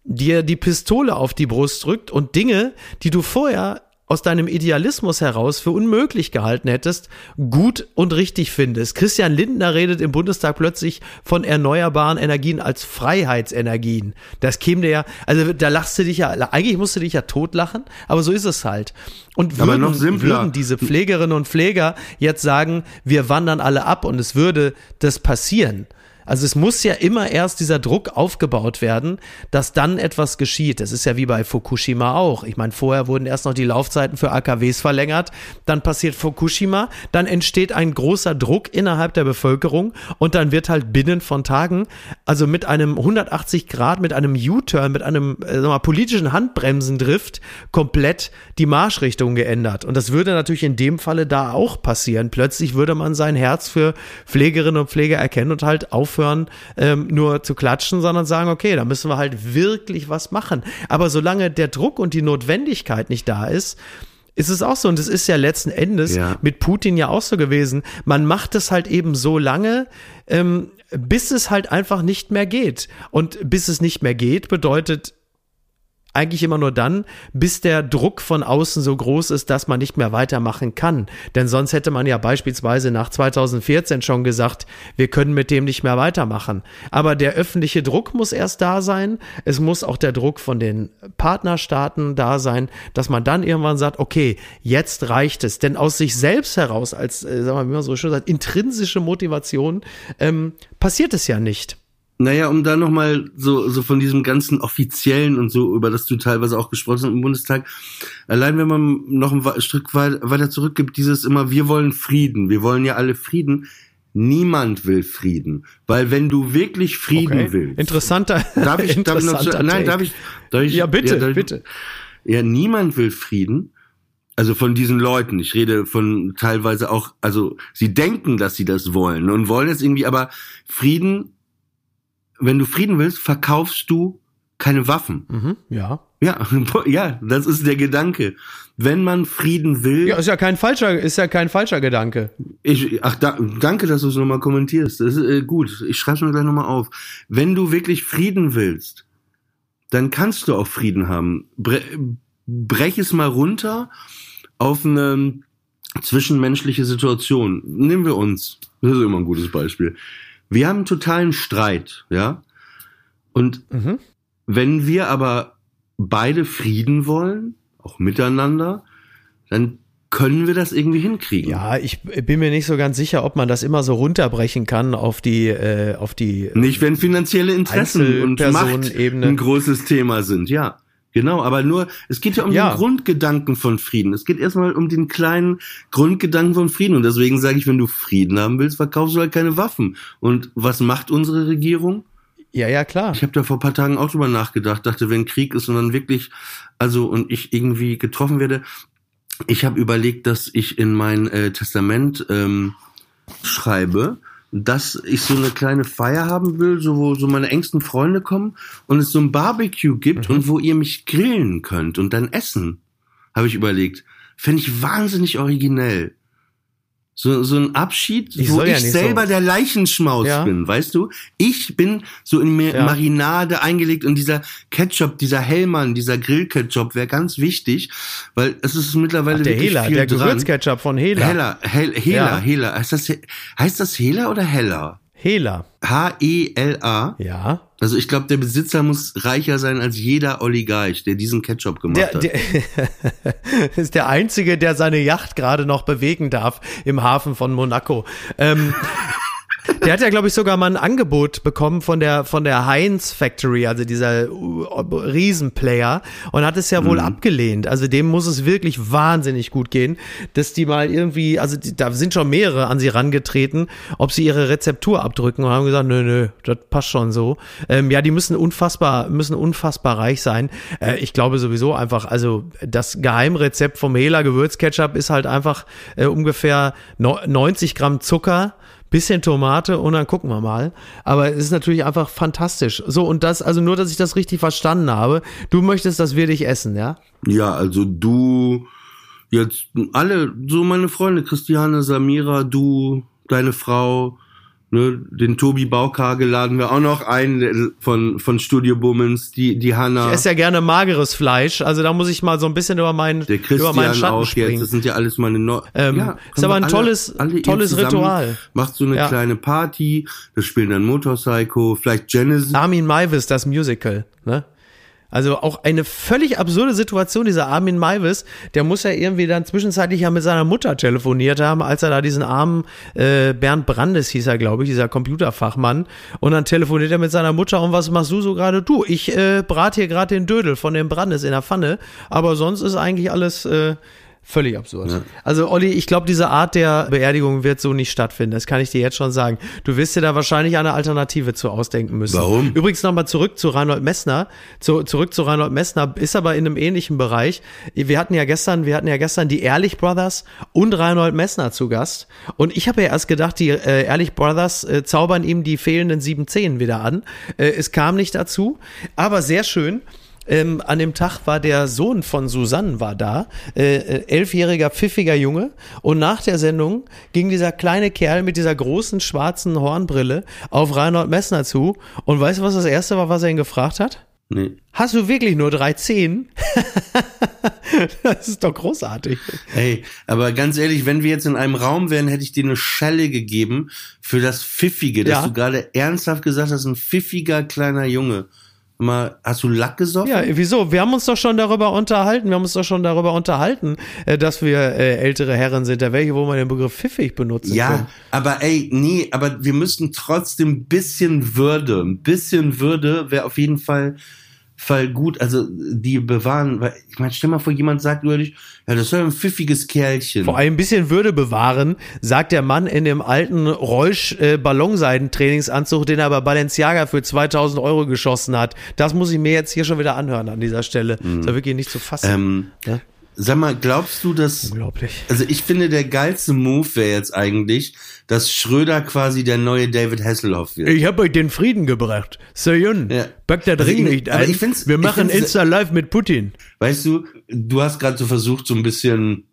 dir die Pistole auf die Brust drückt und Dinge, die du vorher aus deinem Idealismus heraus für unmöglich gehalten hättest, gut und richtig findest. Christian Lindner redet im Bundestag plötzlich von erneuerbaren Energien als Freiheitsenergien. Das käme dir ja, also da lachst du dich ja, eigentlich musst du dich ja totlachen, aber so ist es halt. Und würden, würden diese Pflegerinnen und Pfleger jetzt sagen, wir wandern alle ab und es würde das passieren, Also es muss ja immer erst dieser Druck aufgebaut werden, dass dann etwas geschieht. Das ist ja wie bei Fukushima auch. Ich meine, vorher wurden erst noch die Laufzeiten für AKWs verlängert, dann passiert Fukushima, dann entsteht ein großer Druck innerhalb der Bevölkerung und dann wird halt binnen von Tagen, also mit einem 180 Grad, mit einem U-Turn, mit einem äh, mal, politischen Handbremsendrift komplett die Marschrichtung geändert. Und das würde natürlich in dem Falle da auch passieren. Plötzlich würde man sein Herz für Pflegerinnen und Pfleger erkennen und halt aufhören, ähm, nur zu klatschen, sondern sagen, okay, da müssen wir halt wirklich was machen. Aber solange der Druck und die Notwendigkeit nicht da ist, ist es auch so. Und es ist ja letzten Endes Ja. mit Putin ja auch so gewesen. Man macht es halt eben so lange, ähm, bis es halt einfach nicht mehr geht. Und bis es nicht mehr geht, bedeutet eigentlich immer nur dann, bis der Druck von außen so groß ist, dass man nicht mehr weitermachen kann. Denn sonst hätte man ja beispielsweise nach 2014 schon gesagt, wir können mit dem nicht mehr weitermachen. Aber der öffentliche Druck muss erst da sein. Es muss auch der Druck von den Partnerstaaten da sein, dass man dann irgendwann sagt, okay, jetzt reicht es. Denn aus sich selbst heraus, als, äh, sagen wir mal, wie man so schön sagt, intrinsische Motivation, ähm, passiert es ja nicht. Naja, um da nochmal so, so von diesem ganzen Offiziellen und so, über das du teilweise auch gesprochen hast im Bundestag, allein wenn man noch ein Stück weit, weiter zurückgibt, dieses immer, wir wollen Frieden, wir wollen ja alle Frieden. Niemand will Frieden. Weil wenn du wirklich Frieden willst. Interessanter. Darf ich, darf ich noch interessanter nein, darf ich, darf ich, Ja, bitte, darf ich- bitte. Ja, niemand will Frieden. Also von diesen Leuten. Ich rede von teilweise auch, also sie denken, dass sie das wollen und wollen es irgendwie, aber Frieden, wenn du Frieden willst, verkaufst du keine Waffen. Mhm, ja. Ja, ja, das ist der Gedanke. Wenn man Frieden will, Ja, ist ja kein falscher, ist ja kein falscher Gedanke. ich, ach, da, danke, dass du es nochmal kommentierst. Das ist äh, gut. Ich schreibe mir gleich nochmal auf. Wenn du wirklich Frieden willst, dann kannst du auch Frieden haben. Bre brech es mal runter auf eine zwischenmenschliche Situation. Nehmen wir uns. Das ist immer ein gutes Beispiel. Wir haben einen totalen Streit, ja? Und Mhm. wenn wir aber beide Frieden wollen, auch miteinander, dann können wir das irgendwie hinkriegen. Ja, ich bin mir nicht so ganz sicher, ob man das immer so runterbrechen kann auf die, äh, auf die. Nicht, wenn finanzielle Interessen und Macht ein großes Thema sind, ja. Genau, aber nur, es geht ja um Ja. den Grundgedanken von Frieden. Es geht erstmal um den kleinen Grundgedanken von Frieden. Und deswegen sage ich, wenn du Frieden haben willst, verkaufst du halt keine Waffen. Und was macht unsere Regierung? Ja, ja, klar. Ich habe da vor ein paar Tagen auch drüber nachgedacht, dachte, wenn Krieg ist und dann wirklich, also und ich irgendwie getroffen werde, ich habe überlegt, dass ich in mein äh, Testament ähm, schreibe, dass ich so eine kleine Feier haben will, so wo so meine engsten Freunde kommen und es so ein Barbecue gibt Mhm. und wo ihr mich grillen könnt und dann essen, habe ich überlegt. Fände ich wahnsinnig originell. So, so ein Abschied, Ich wo ja ich nicht selber so- der Leichenschmaus Ja. bin, weißt du? Ich bin so in mir Ja. Marinade eingelegt und dieser Ketchup, dieser Hellmann, dieser Grillketchup wäre ganz wichtig, weil es ist mittlerweile Ach, der Hela, der. Gewürzketchup von Hela. Hela, Hel, Hela, Ja. Hela. Heißt das, He- heißt das Hela oder Hella? Hela. H-E-L-A. Ja. Also ich glaube, der Besitzer muss reicher sein als jeder Oligarch, der diesen Ketchup gemacht Der, hat. der ist der einzige, der seine Yacht gerade noch bewegen darf im Hafen von Monaco. Ähm, der hat ja, glaube ich, sogar mal ein Angebot bekommen von der von der Heinz Factory, also dieser uh, Riesenplayer, und hat es ja wohl abgelehnt. Also dem muss es wirklich wahnsinnig gut gehen, dass die mal irgendwie, also die, da sind schon mehrere an sie rangetreten, ob sie ihre Rezeptur abdrücken und haben gesagt, nö, nö, das passt schon so. Ähm, ja, die müssen unfassbar, müssen unfassbar reich sein. Äh, ich glaube sowieso einfach, also das Geheimrezept vom Hela Gewürzketchup ist halt einfach äh, ungefähr no 90 Gramm Zucker, bisschen Tomate und dann gucken wir mal. Aber es ist natürlich einfach fantastisch. So, und das, also nur, dass ich das richtig verstanden habe. Du möchtest, dass wir dich essen, ja? Ja, also du, jetzt alle, so meine Freunde, Christiane, Samira, du, deine Frau, ne, den Tobi Baukage laden wir auch noch ein der- von, von Studio Bummens, die, die Hanna, Ich esse ja gerne mageres Fleisch, also da muss ich mal so ein bisschen über meinen, der über meinen Christian Schatten auch jetzt. springen. Das sind ja alles meine Neu Ähm, ja, ist aber ein wir tolles- ihr tolles Ritual. Macht so eine Ja. kleine Party, das spielen dann Motorpsycho, vielleicht Genesis. Armin Maivis, das Musical, ne? Also auch eine völlig absurde Situation, dieser Armin Maivis, der muss ja irgendwie dann zwischenzeitlich ja mit seiner Mutter telefoniert haben, als er da diesen armen äh, Bernd Brandes hieß er, glaube ich, dieser Computerfachmann. Und dann telefoniert er mit seiner Mutter und was machst du so gerade? Du, ich äh, brate hier gerade den Dödel von dem Brandes in der Pfanne, aber sonst ist eigentlich alles äh, Völlig absurd. Ja. Also Olli, ich glaube, diese Art der Beerdigung wird so nicht stattfinden. Das kann ich dir jetzt schon sagen. Du wirst dir da wahrscheinlich eine Alternative zu ausdenken müssen. Warum? Übrigens nochmal zurück zu Reinhold Messner. Zu, zurück zu Reinhold Messner ist aber in einem ähnlichen Bereich. Wir hatten ja gestern, wir hatten ja gestern die Ehrlich Brothers und Reinhold Messner zu Gast. Und ich habe ja erst gedacht, die äh, Ehrlich Brothers äh, zaubern ihm die fehlenden sieben Zehen wieder an. Äh, es kam nicht dazu, aber sehr schön. Ähm, an dem Tag war der Sohn von Susanne war da, äh, äh, elfjähriger pfiffiger Junge. Und nach der Sendung ging dieser kleine Kerl mit dieser großen schwarzen Hornbrille auf Reinhold Messner zu. Und weißt du, was das erste war, was er ihn gefragt hat? Nee. Hast du wirklich nur drei Zehen? das ist doch großartig. Ey, aber ganz ehrlich, wenn wir jetzt in einem Raum wären, hätte ich dir eine Schelle gegeben für das Pfiffige, dass Ja. du gerade ernsthaft gesagt hast, ein pfiffiger kleiner Junge. Mal, hast du Lack gesoffen? Ja, wieso? Wir haben uns doch schon darüber unterhalten. Wir haben uns doch schon darüber unterhalten, äh, dass wir äh, ältere Herren sind. Da welche, wo man den Begriff pfiffig benutzen Ja, kann. aber ey, nee, aber wir müssten trotzdem ein bisschen Würde, ein bisschen Würde wäre auf jeden Fall, Fall gut, also die bewahren, weil ich meine, stell mal vor, jemand sagt über dich, ja, das ist ja ein pfiffiges Kerlchen. Vor allem ein bisschen Würde bewahren, sagt der Mann in dem alten Reusch äh, Ballonseiden-Trainingsanzug, den er bei Balenciaga für 2000 Euro geschossen hat. Das muss ich mir jetzt hier schon wieder anhören an dieser Stelle. Das ist ja wirklich nicht zu fassen. ähm, Ja. Sag mal, glaubst du, dass Unglaublich. Also ich finde, der geilste Move wäre jetzt eigentlich, dass Schröder quasi der neue David Hasselhoff wird. Ich habe euch den Frieden gebracht. Soyun, Ja. packt das Also Ring ich- nicht ein. ich find's- Wir machen find's- Insta Live mit Putin. Weißt du, du hast gerade so versucht, so ein bisschen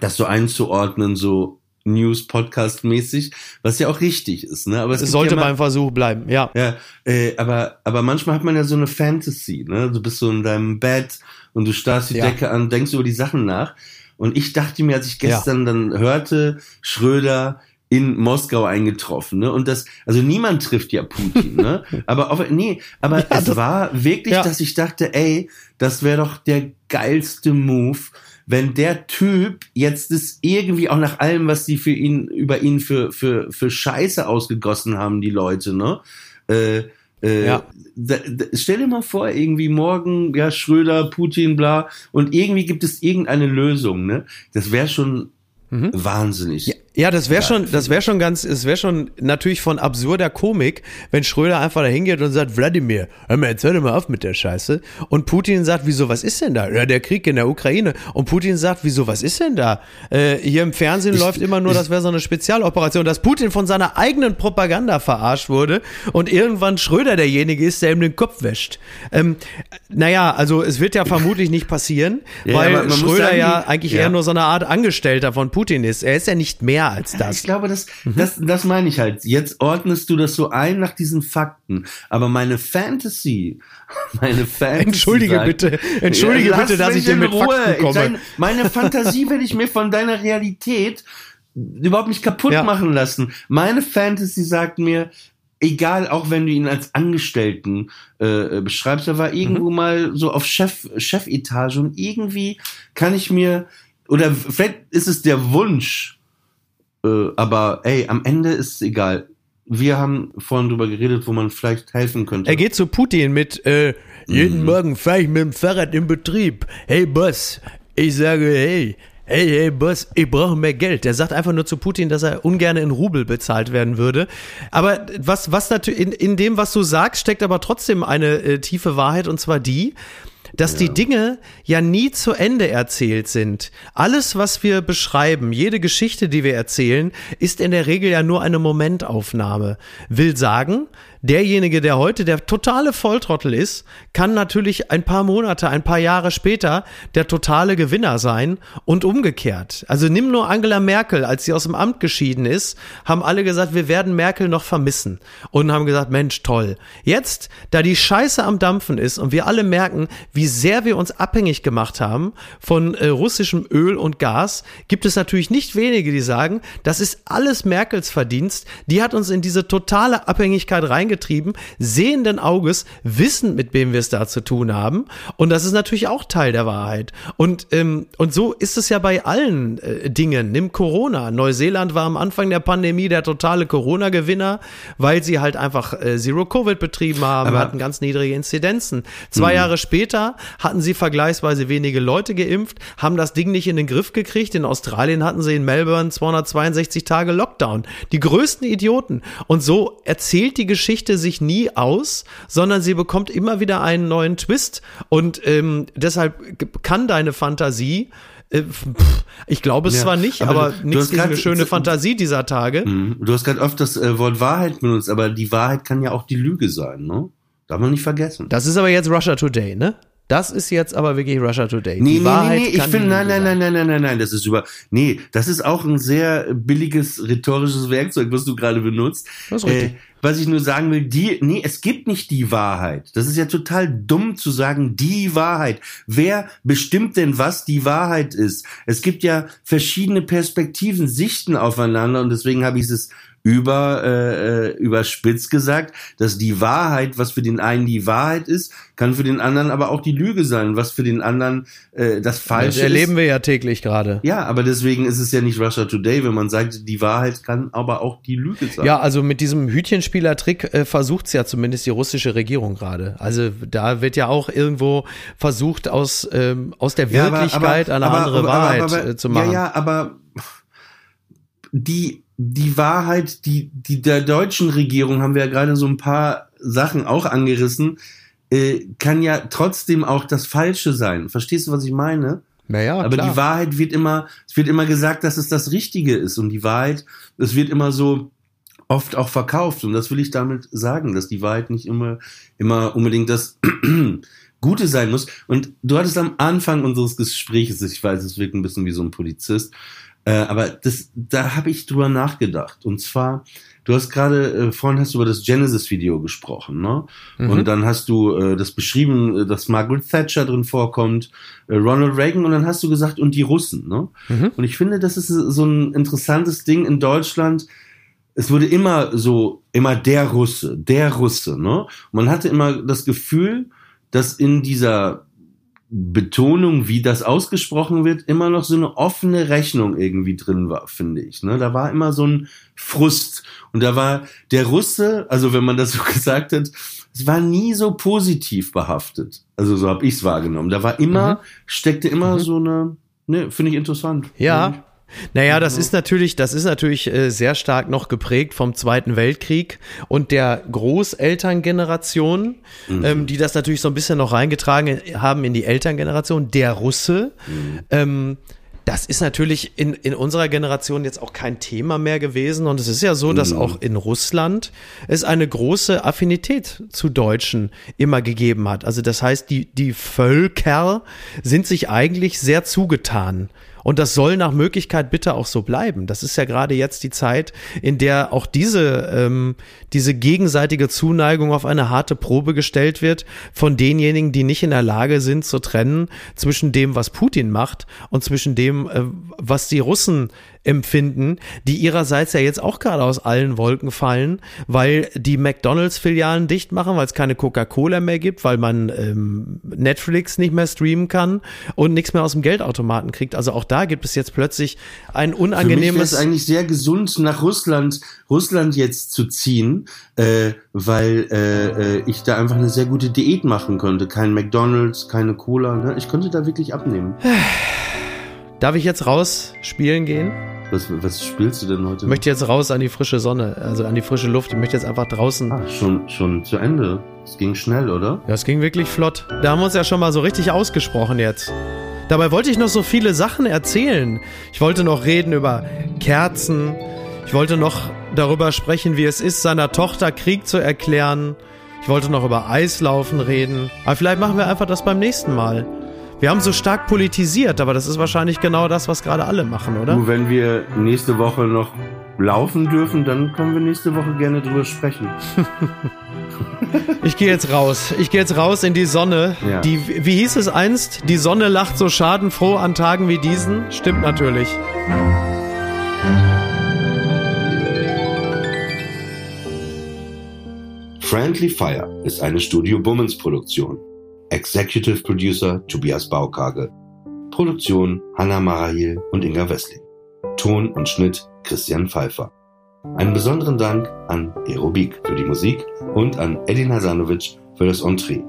das so einzuordnen, so News-Podcast-mäßig, was ja auch richtig ist, ne? Aber es Es sollte ja mal- beim Versuch bleiben, ja. Ja, äh, aber, aber manchmal hat man ja so eine Fantasy, ne? Du bist so in deinem Bett und du starrst die Ja. Decke an, denkst über die Sachen nach. Und ich dachte mir, als ich gestern dann hörte, Schröder in Moskau eingetroffen, ne? Und das, also niemand trifft ja Putin, ne? Aber auf, nee, aber es war wirklich, Ja. dass ich dachte, ey, das wäre doch der geilste Move, wenn der Typ jetzt das irgendwie auch nach allem, was die für ihn, über ihn für, für, für Scheiße ausgegossen haben, die Leute, ne? Äh, äh, Ja. da, da, stell dir mal vor, irgendwie morgen, ja, Schröder, Putin, bla, und irgendwie gibt es irgendeine Lösung, ne? Das wäre schon wahnsinnig. Mhm. Ja, das wäre schon, das wäre schon ganz, es wäre schon natürlich von absurder Komik, wenn Schröder einfach da hingeht und sagt, Wladimir, hör mal, jetzt hör doch mal auf mit der Scheiße. Und Putin sagt, wieso, was ist denn da? Ja, der Krieg in der Ukraine. Und Putin sagt, wieso, was ist denn da? Äh, hier im Fernsehen Ich- läuft immer nur, ich- das wäre so eine Spezialoperation, dass Putin von seiner eigenen Propaganda verarscht wurde und irgendwann Schröder derjenige ist, der ihm den Kopf wäscht. Ähm, naja, also es wird ja vermutlich nicht passieren, Ja, weil Schröder sagen, ja eigentlich ja. eher nur so eine Art Angestellter von Putin ist. Er ist ja nicht mehr als Ich das. glaube, das, das, das meine ich halt. Jetzt ordnest du das so ein nach diesen Fakten. Aber meine Fantasy, meine Fantasy. Entschuldige sagt- bitte, entschuldige bitte, dass ich dir in mit Ruhe. Fakten komme. Dein, meine Fantasie will ich mir von deiner Realität überhaupt nicht kaputt Ja. machen lassen. Meine Fantasy sagt mir, egal, auch wenn du ihn als Angestellten äh, beschreibst, er war irgendwo Mhm. mal so auf Chef, Chefetage und irgendwie kann ich mir, oder vielleicht ist es der Wunsch, äh, aber ey, am Ende ist es egal. Wir haben vorhin drüber geredet, wo man vielleicht helfen könnte. Er geht zu Putin mit, äh, jeden Morgen fahre ich mit dem Fahrrad im Betrieb. Hey Boss, ich sage, hey, hey, hey Boss, ich brauche mehr Geld. Der sagt einfach nur zu Putin, dass er ungern in Rubel bezahlt werden würde. Aber was, was natürlich, in, in dem, was du sagst, steckt aber trotzdem eine äh, tiefe Wahrheit und zwar die, dass die Dinge ja nie zu Ende erzählt sind. Alles, was wir beschreiben, jede Geschichte, die wir erzählen, ist in der Regel ja nur eine Momentaufnahme. Will sagen, derjenige, der heute der totale Volltrottel ist, kann natürlich ein paar Monate, ein paar Jahre später der totale Gewinner sein und umgekehrt. Also nimm nur Angela Merkel, als sie aus dem Amt geschieden ist, haben alle gesagt, wir werden Merkel noch vermissen und haben gesagt, Mensch, toll. Jetzt, da die Scheiße am Dampfen ist und wir alle merken, wie sehr wir uns abhängig gemacht haben von äh, russischem Öl und Gas, gibt es natürlich nicht wenige, die sagen, das ist alles Merkels Verdienst. Die hat uns in diese totale Abhängigkeit reingebracht reingetrieben, sehenden Auges, wissend, mit wem wir es da zu tun haben. Und das ist natürlich auch Teil der Wahrheit. Und, ähm, und so ist es ja bei allen äh, Dingen. Nimm Corona. Neuseeland war am Anfang der Pandemie der totale Corona-Gewinner, weil sie halt einfach äh, Zero-Covid betrieben haben, Aber- hatten ganz niedrige Inzidenzen. Zwei Jahre später hatten sie vergleichsweise wenige Leute geimpft, haben das Ding nicht in den Griff gekriegt. In Australien hatten sie in Melbourne 262 Tage Lockdown. Die größten Idioten. Und so erzählt die Geschichte sich nie aus, sondern sie bekommt immer wieder einen neuen Twist. Und ähm, deshalb kann deine Fantasie äh, pff, ich glaube es Ja, zwar nicht, aber aber, nichts gegen eine schöne Fantasie dieser Tage. Mhm. Du hast gerade oft das äh, Wort Wahrheit benutzt, aber die Wahrheit kann ja auch die Lüge sein, ne? Darf man nicht vergessen. Das ist aber jetzt Russia Today, ne? Das ist jetzt aber wirklich Russia Today. Nee, die nee, Wahrheit nee, nee, ich finde, nein, nein, nein, nein, nein, nein, nein, das ist über, nee, das ist auch ein sehr billiges rhetorisches Werkzeug, was du gerade benutzt. Das ist richtig. Äh, was ich nur sagen will, die, nee, es gibt nicht die Wahrheit. Das ist ja total dumm zu sagen, die Wahrheit. Wer bestimmt denn, was die Wahrheit ist? Es gibt ja verschiedene Perspektiven, Sichten aufeinander und deswegen habe ich es über äh, äh, überspitzt gesagt, dass die Wahrheit, was für den einen die Wahrheit ist, kann für den anderen aber auch die Lüge sein, was für den anderen äh, das Das Falsche erleben ist. wir ja täglich gerade. Ja, aber deswegen ist es ja nicht Russia Today, wenn man sagt, die Wahrheit kann aber auch die Lüge sein. Ja, also mit diesem Hütchenspieler-Trick äh, versucht's ja zumindest die russische Regierung gerade. Also da wird ja auch irgendwo versucht, aus, ähm, aus der Ja, aber- Wirklichkeit aber- eine aber- andere Wahrheit äh, zu machen. Ja, ja, aber die, die Wahrheit, die, die der deutschen Regierung, haben wir ja gerade so ein paar Sachen auch angerissen, äh, kann ja trotzdem auch das Falsche sein. Verstehst du, was ich meine? Naja, Aber klar. die Wahrheit wird immer, es wird immer gesagt, dass es das Richtige ist. Und die Wahrheit, es wird immer so oft auch verkauft. Und das will ich damit sagen, dass die Wahrheit nicht immer, immer unbedingt das Gute sein muss. Und du hattest am Anfang unseres Gesprächs, ich weiß, es wirkt ein bisschen wie so ein Polizist, äh, aber das, da habe ich drüber nachgedacht. Und zwar, du hast gerade, äh, vorhin hast du über das Genesis-Video gesprochen, ne? Mhm. Und dann hast du äh, das beschrieben, äh, dass Margaret Thatcher drin vorkommt, äh, Ronald Reagan, und dann hast du gesagt, und die Russen, ne? Mhm. Und ich finde, das ist so ein interessantes Ding in Deutschland. Es wurde immer so, immer der Russe, der Russe, ne? Und man hatte immer das Gefühl, dass in dieser Betonung, wie das ausgesprochen wird, immer noch so eine offene Rechnung irgendwie drin war, finde ich. Ne? Da war immer so ein Frust. Und da war der Russe, also wenn man das so gesagt hat, es war nie so positiv behaftet. Also so habe ich es wahrgenommen. Da war immer, steckte immer so eine, ne, finde ich interessant. Ja. Naja, das ist natürlich, das ist natürlich äh, sehr stark noch geprägt vom Zweiten Weltkrieg und der Großelterngeneration, ähm, die das natürlich so ein bisschen noch reingetragen haben in die Elterngeneration, der Russe. Ähm, das ist natürlich in, in unserer Generation jetzt auch kein Thema mehr gewesen. Und es ist ja so, dass auch in Russland es eine große Affinität zu Deutschen immer gegeben hat. Also das heißt, die, die Völker sind sich eigentlich sehr zugetan. Und das soll nach Möglichkeit bitte auch so bleiben. Das ist ja gerade jetzt die Zeit, in der auch diese, ähm, diese gegenseitige Zuneigung auf eine harte Probe gestellt wird von denjenigen, die nicht in der Lage sind zu trennen zwischen dem, was Putin macht und zwischen dem, äh, was die Russen empfinden, die ihrerseits ja jetzt auch gerade aus allen Wolken fallen, weil die McDonalds-Filialen dicht machen, weil es keine Coca-Cola mehr gibt, weil man ähm, Netflix nicht mehr streamen kann und nichts mehr aus dem Geldautomaten kriegt. Also auch da gibt es jetzt plötzlich ein Für mich unangenehmes. eigentlich sehr gesund, nach Russland, Russland jetzt zu ziehen, äh, weil äh, äh, ich da einfach eine sehr gute Diät machen könnte. Kein McDonalds, keine Cola. Ne? Ich könnte da wirklich abnehmen. Darf ich jetzt raus spielen gehen? Was, was spielst du denn heute? Ich möchte jetzt raus an die frische Sonne, also an die frische Luft. Ich möchte jetzt einfach draußen. ah, schon, schon zu Ende. Es ging schnell, oder? Ja, es ging wirklich flott. Da haben wir uns ja schon mal so richtig ausgesprochen jetzt. Dabei wollte ich noch so viele Sachen erzählen. Ich wollte noch reden über Kerzen. Ich wollte noch darüber sprechen, wie es ist, seiner Tochter Krieg zu erklären. Ich wollte noch über Eislaufen reden. Aber vielleicht machen wir einfach das beim nächsten Mal. Wir haben so stark politisiert, aber das ist wahrscheinlich genau das, was gerade alle machen, oder? Nur wenn wir nächste Woche noch laufen dürfen, dann können wir nächste Woche gerne drüber sprechen. Ich gehe jetzt raus. Ich gehe jetzt raus in die Sonne. Ja. Die, wie hieß es einst? Die Sonne lacht so schadenfroh an Tagen wie diesen. Stimmt natürlich. Friendly Fire ist eine Studio Bummens Produktion. Executive Producer Tobias Baukage. Produktion Hanna Marahil und Inga Westling. Ton und Schnitt Christian Pfeiffer. Einen besonderen Dank an Aerobik für die Musik und an Edin Hasanovic für das Entree.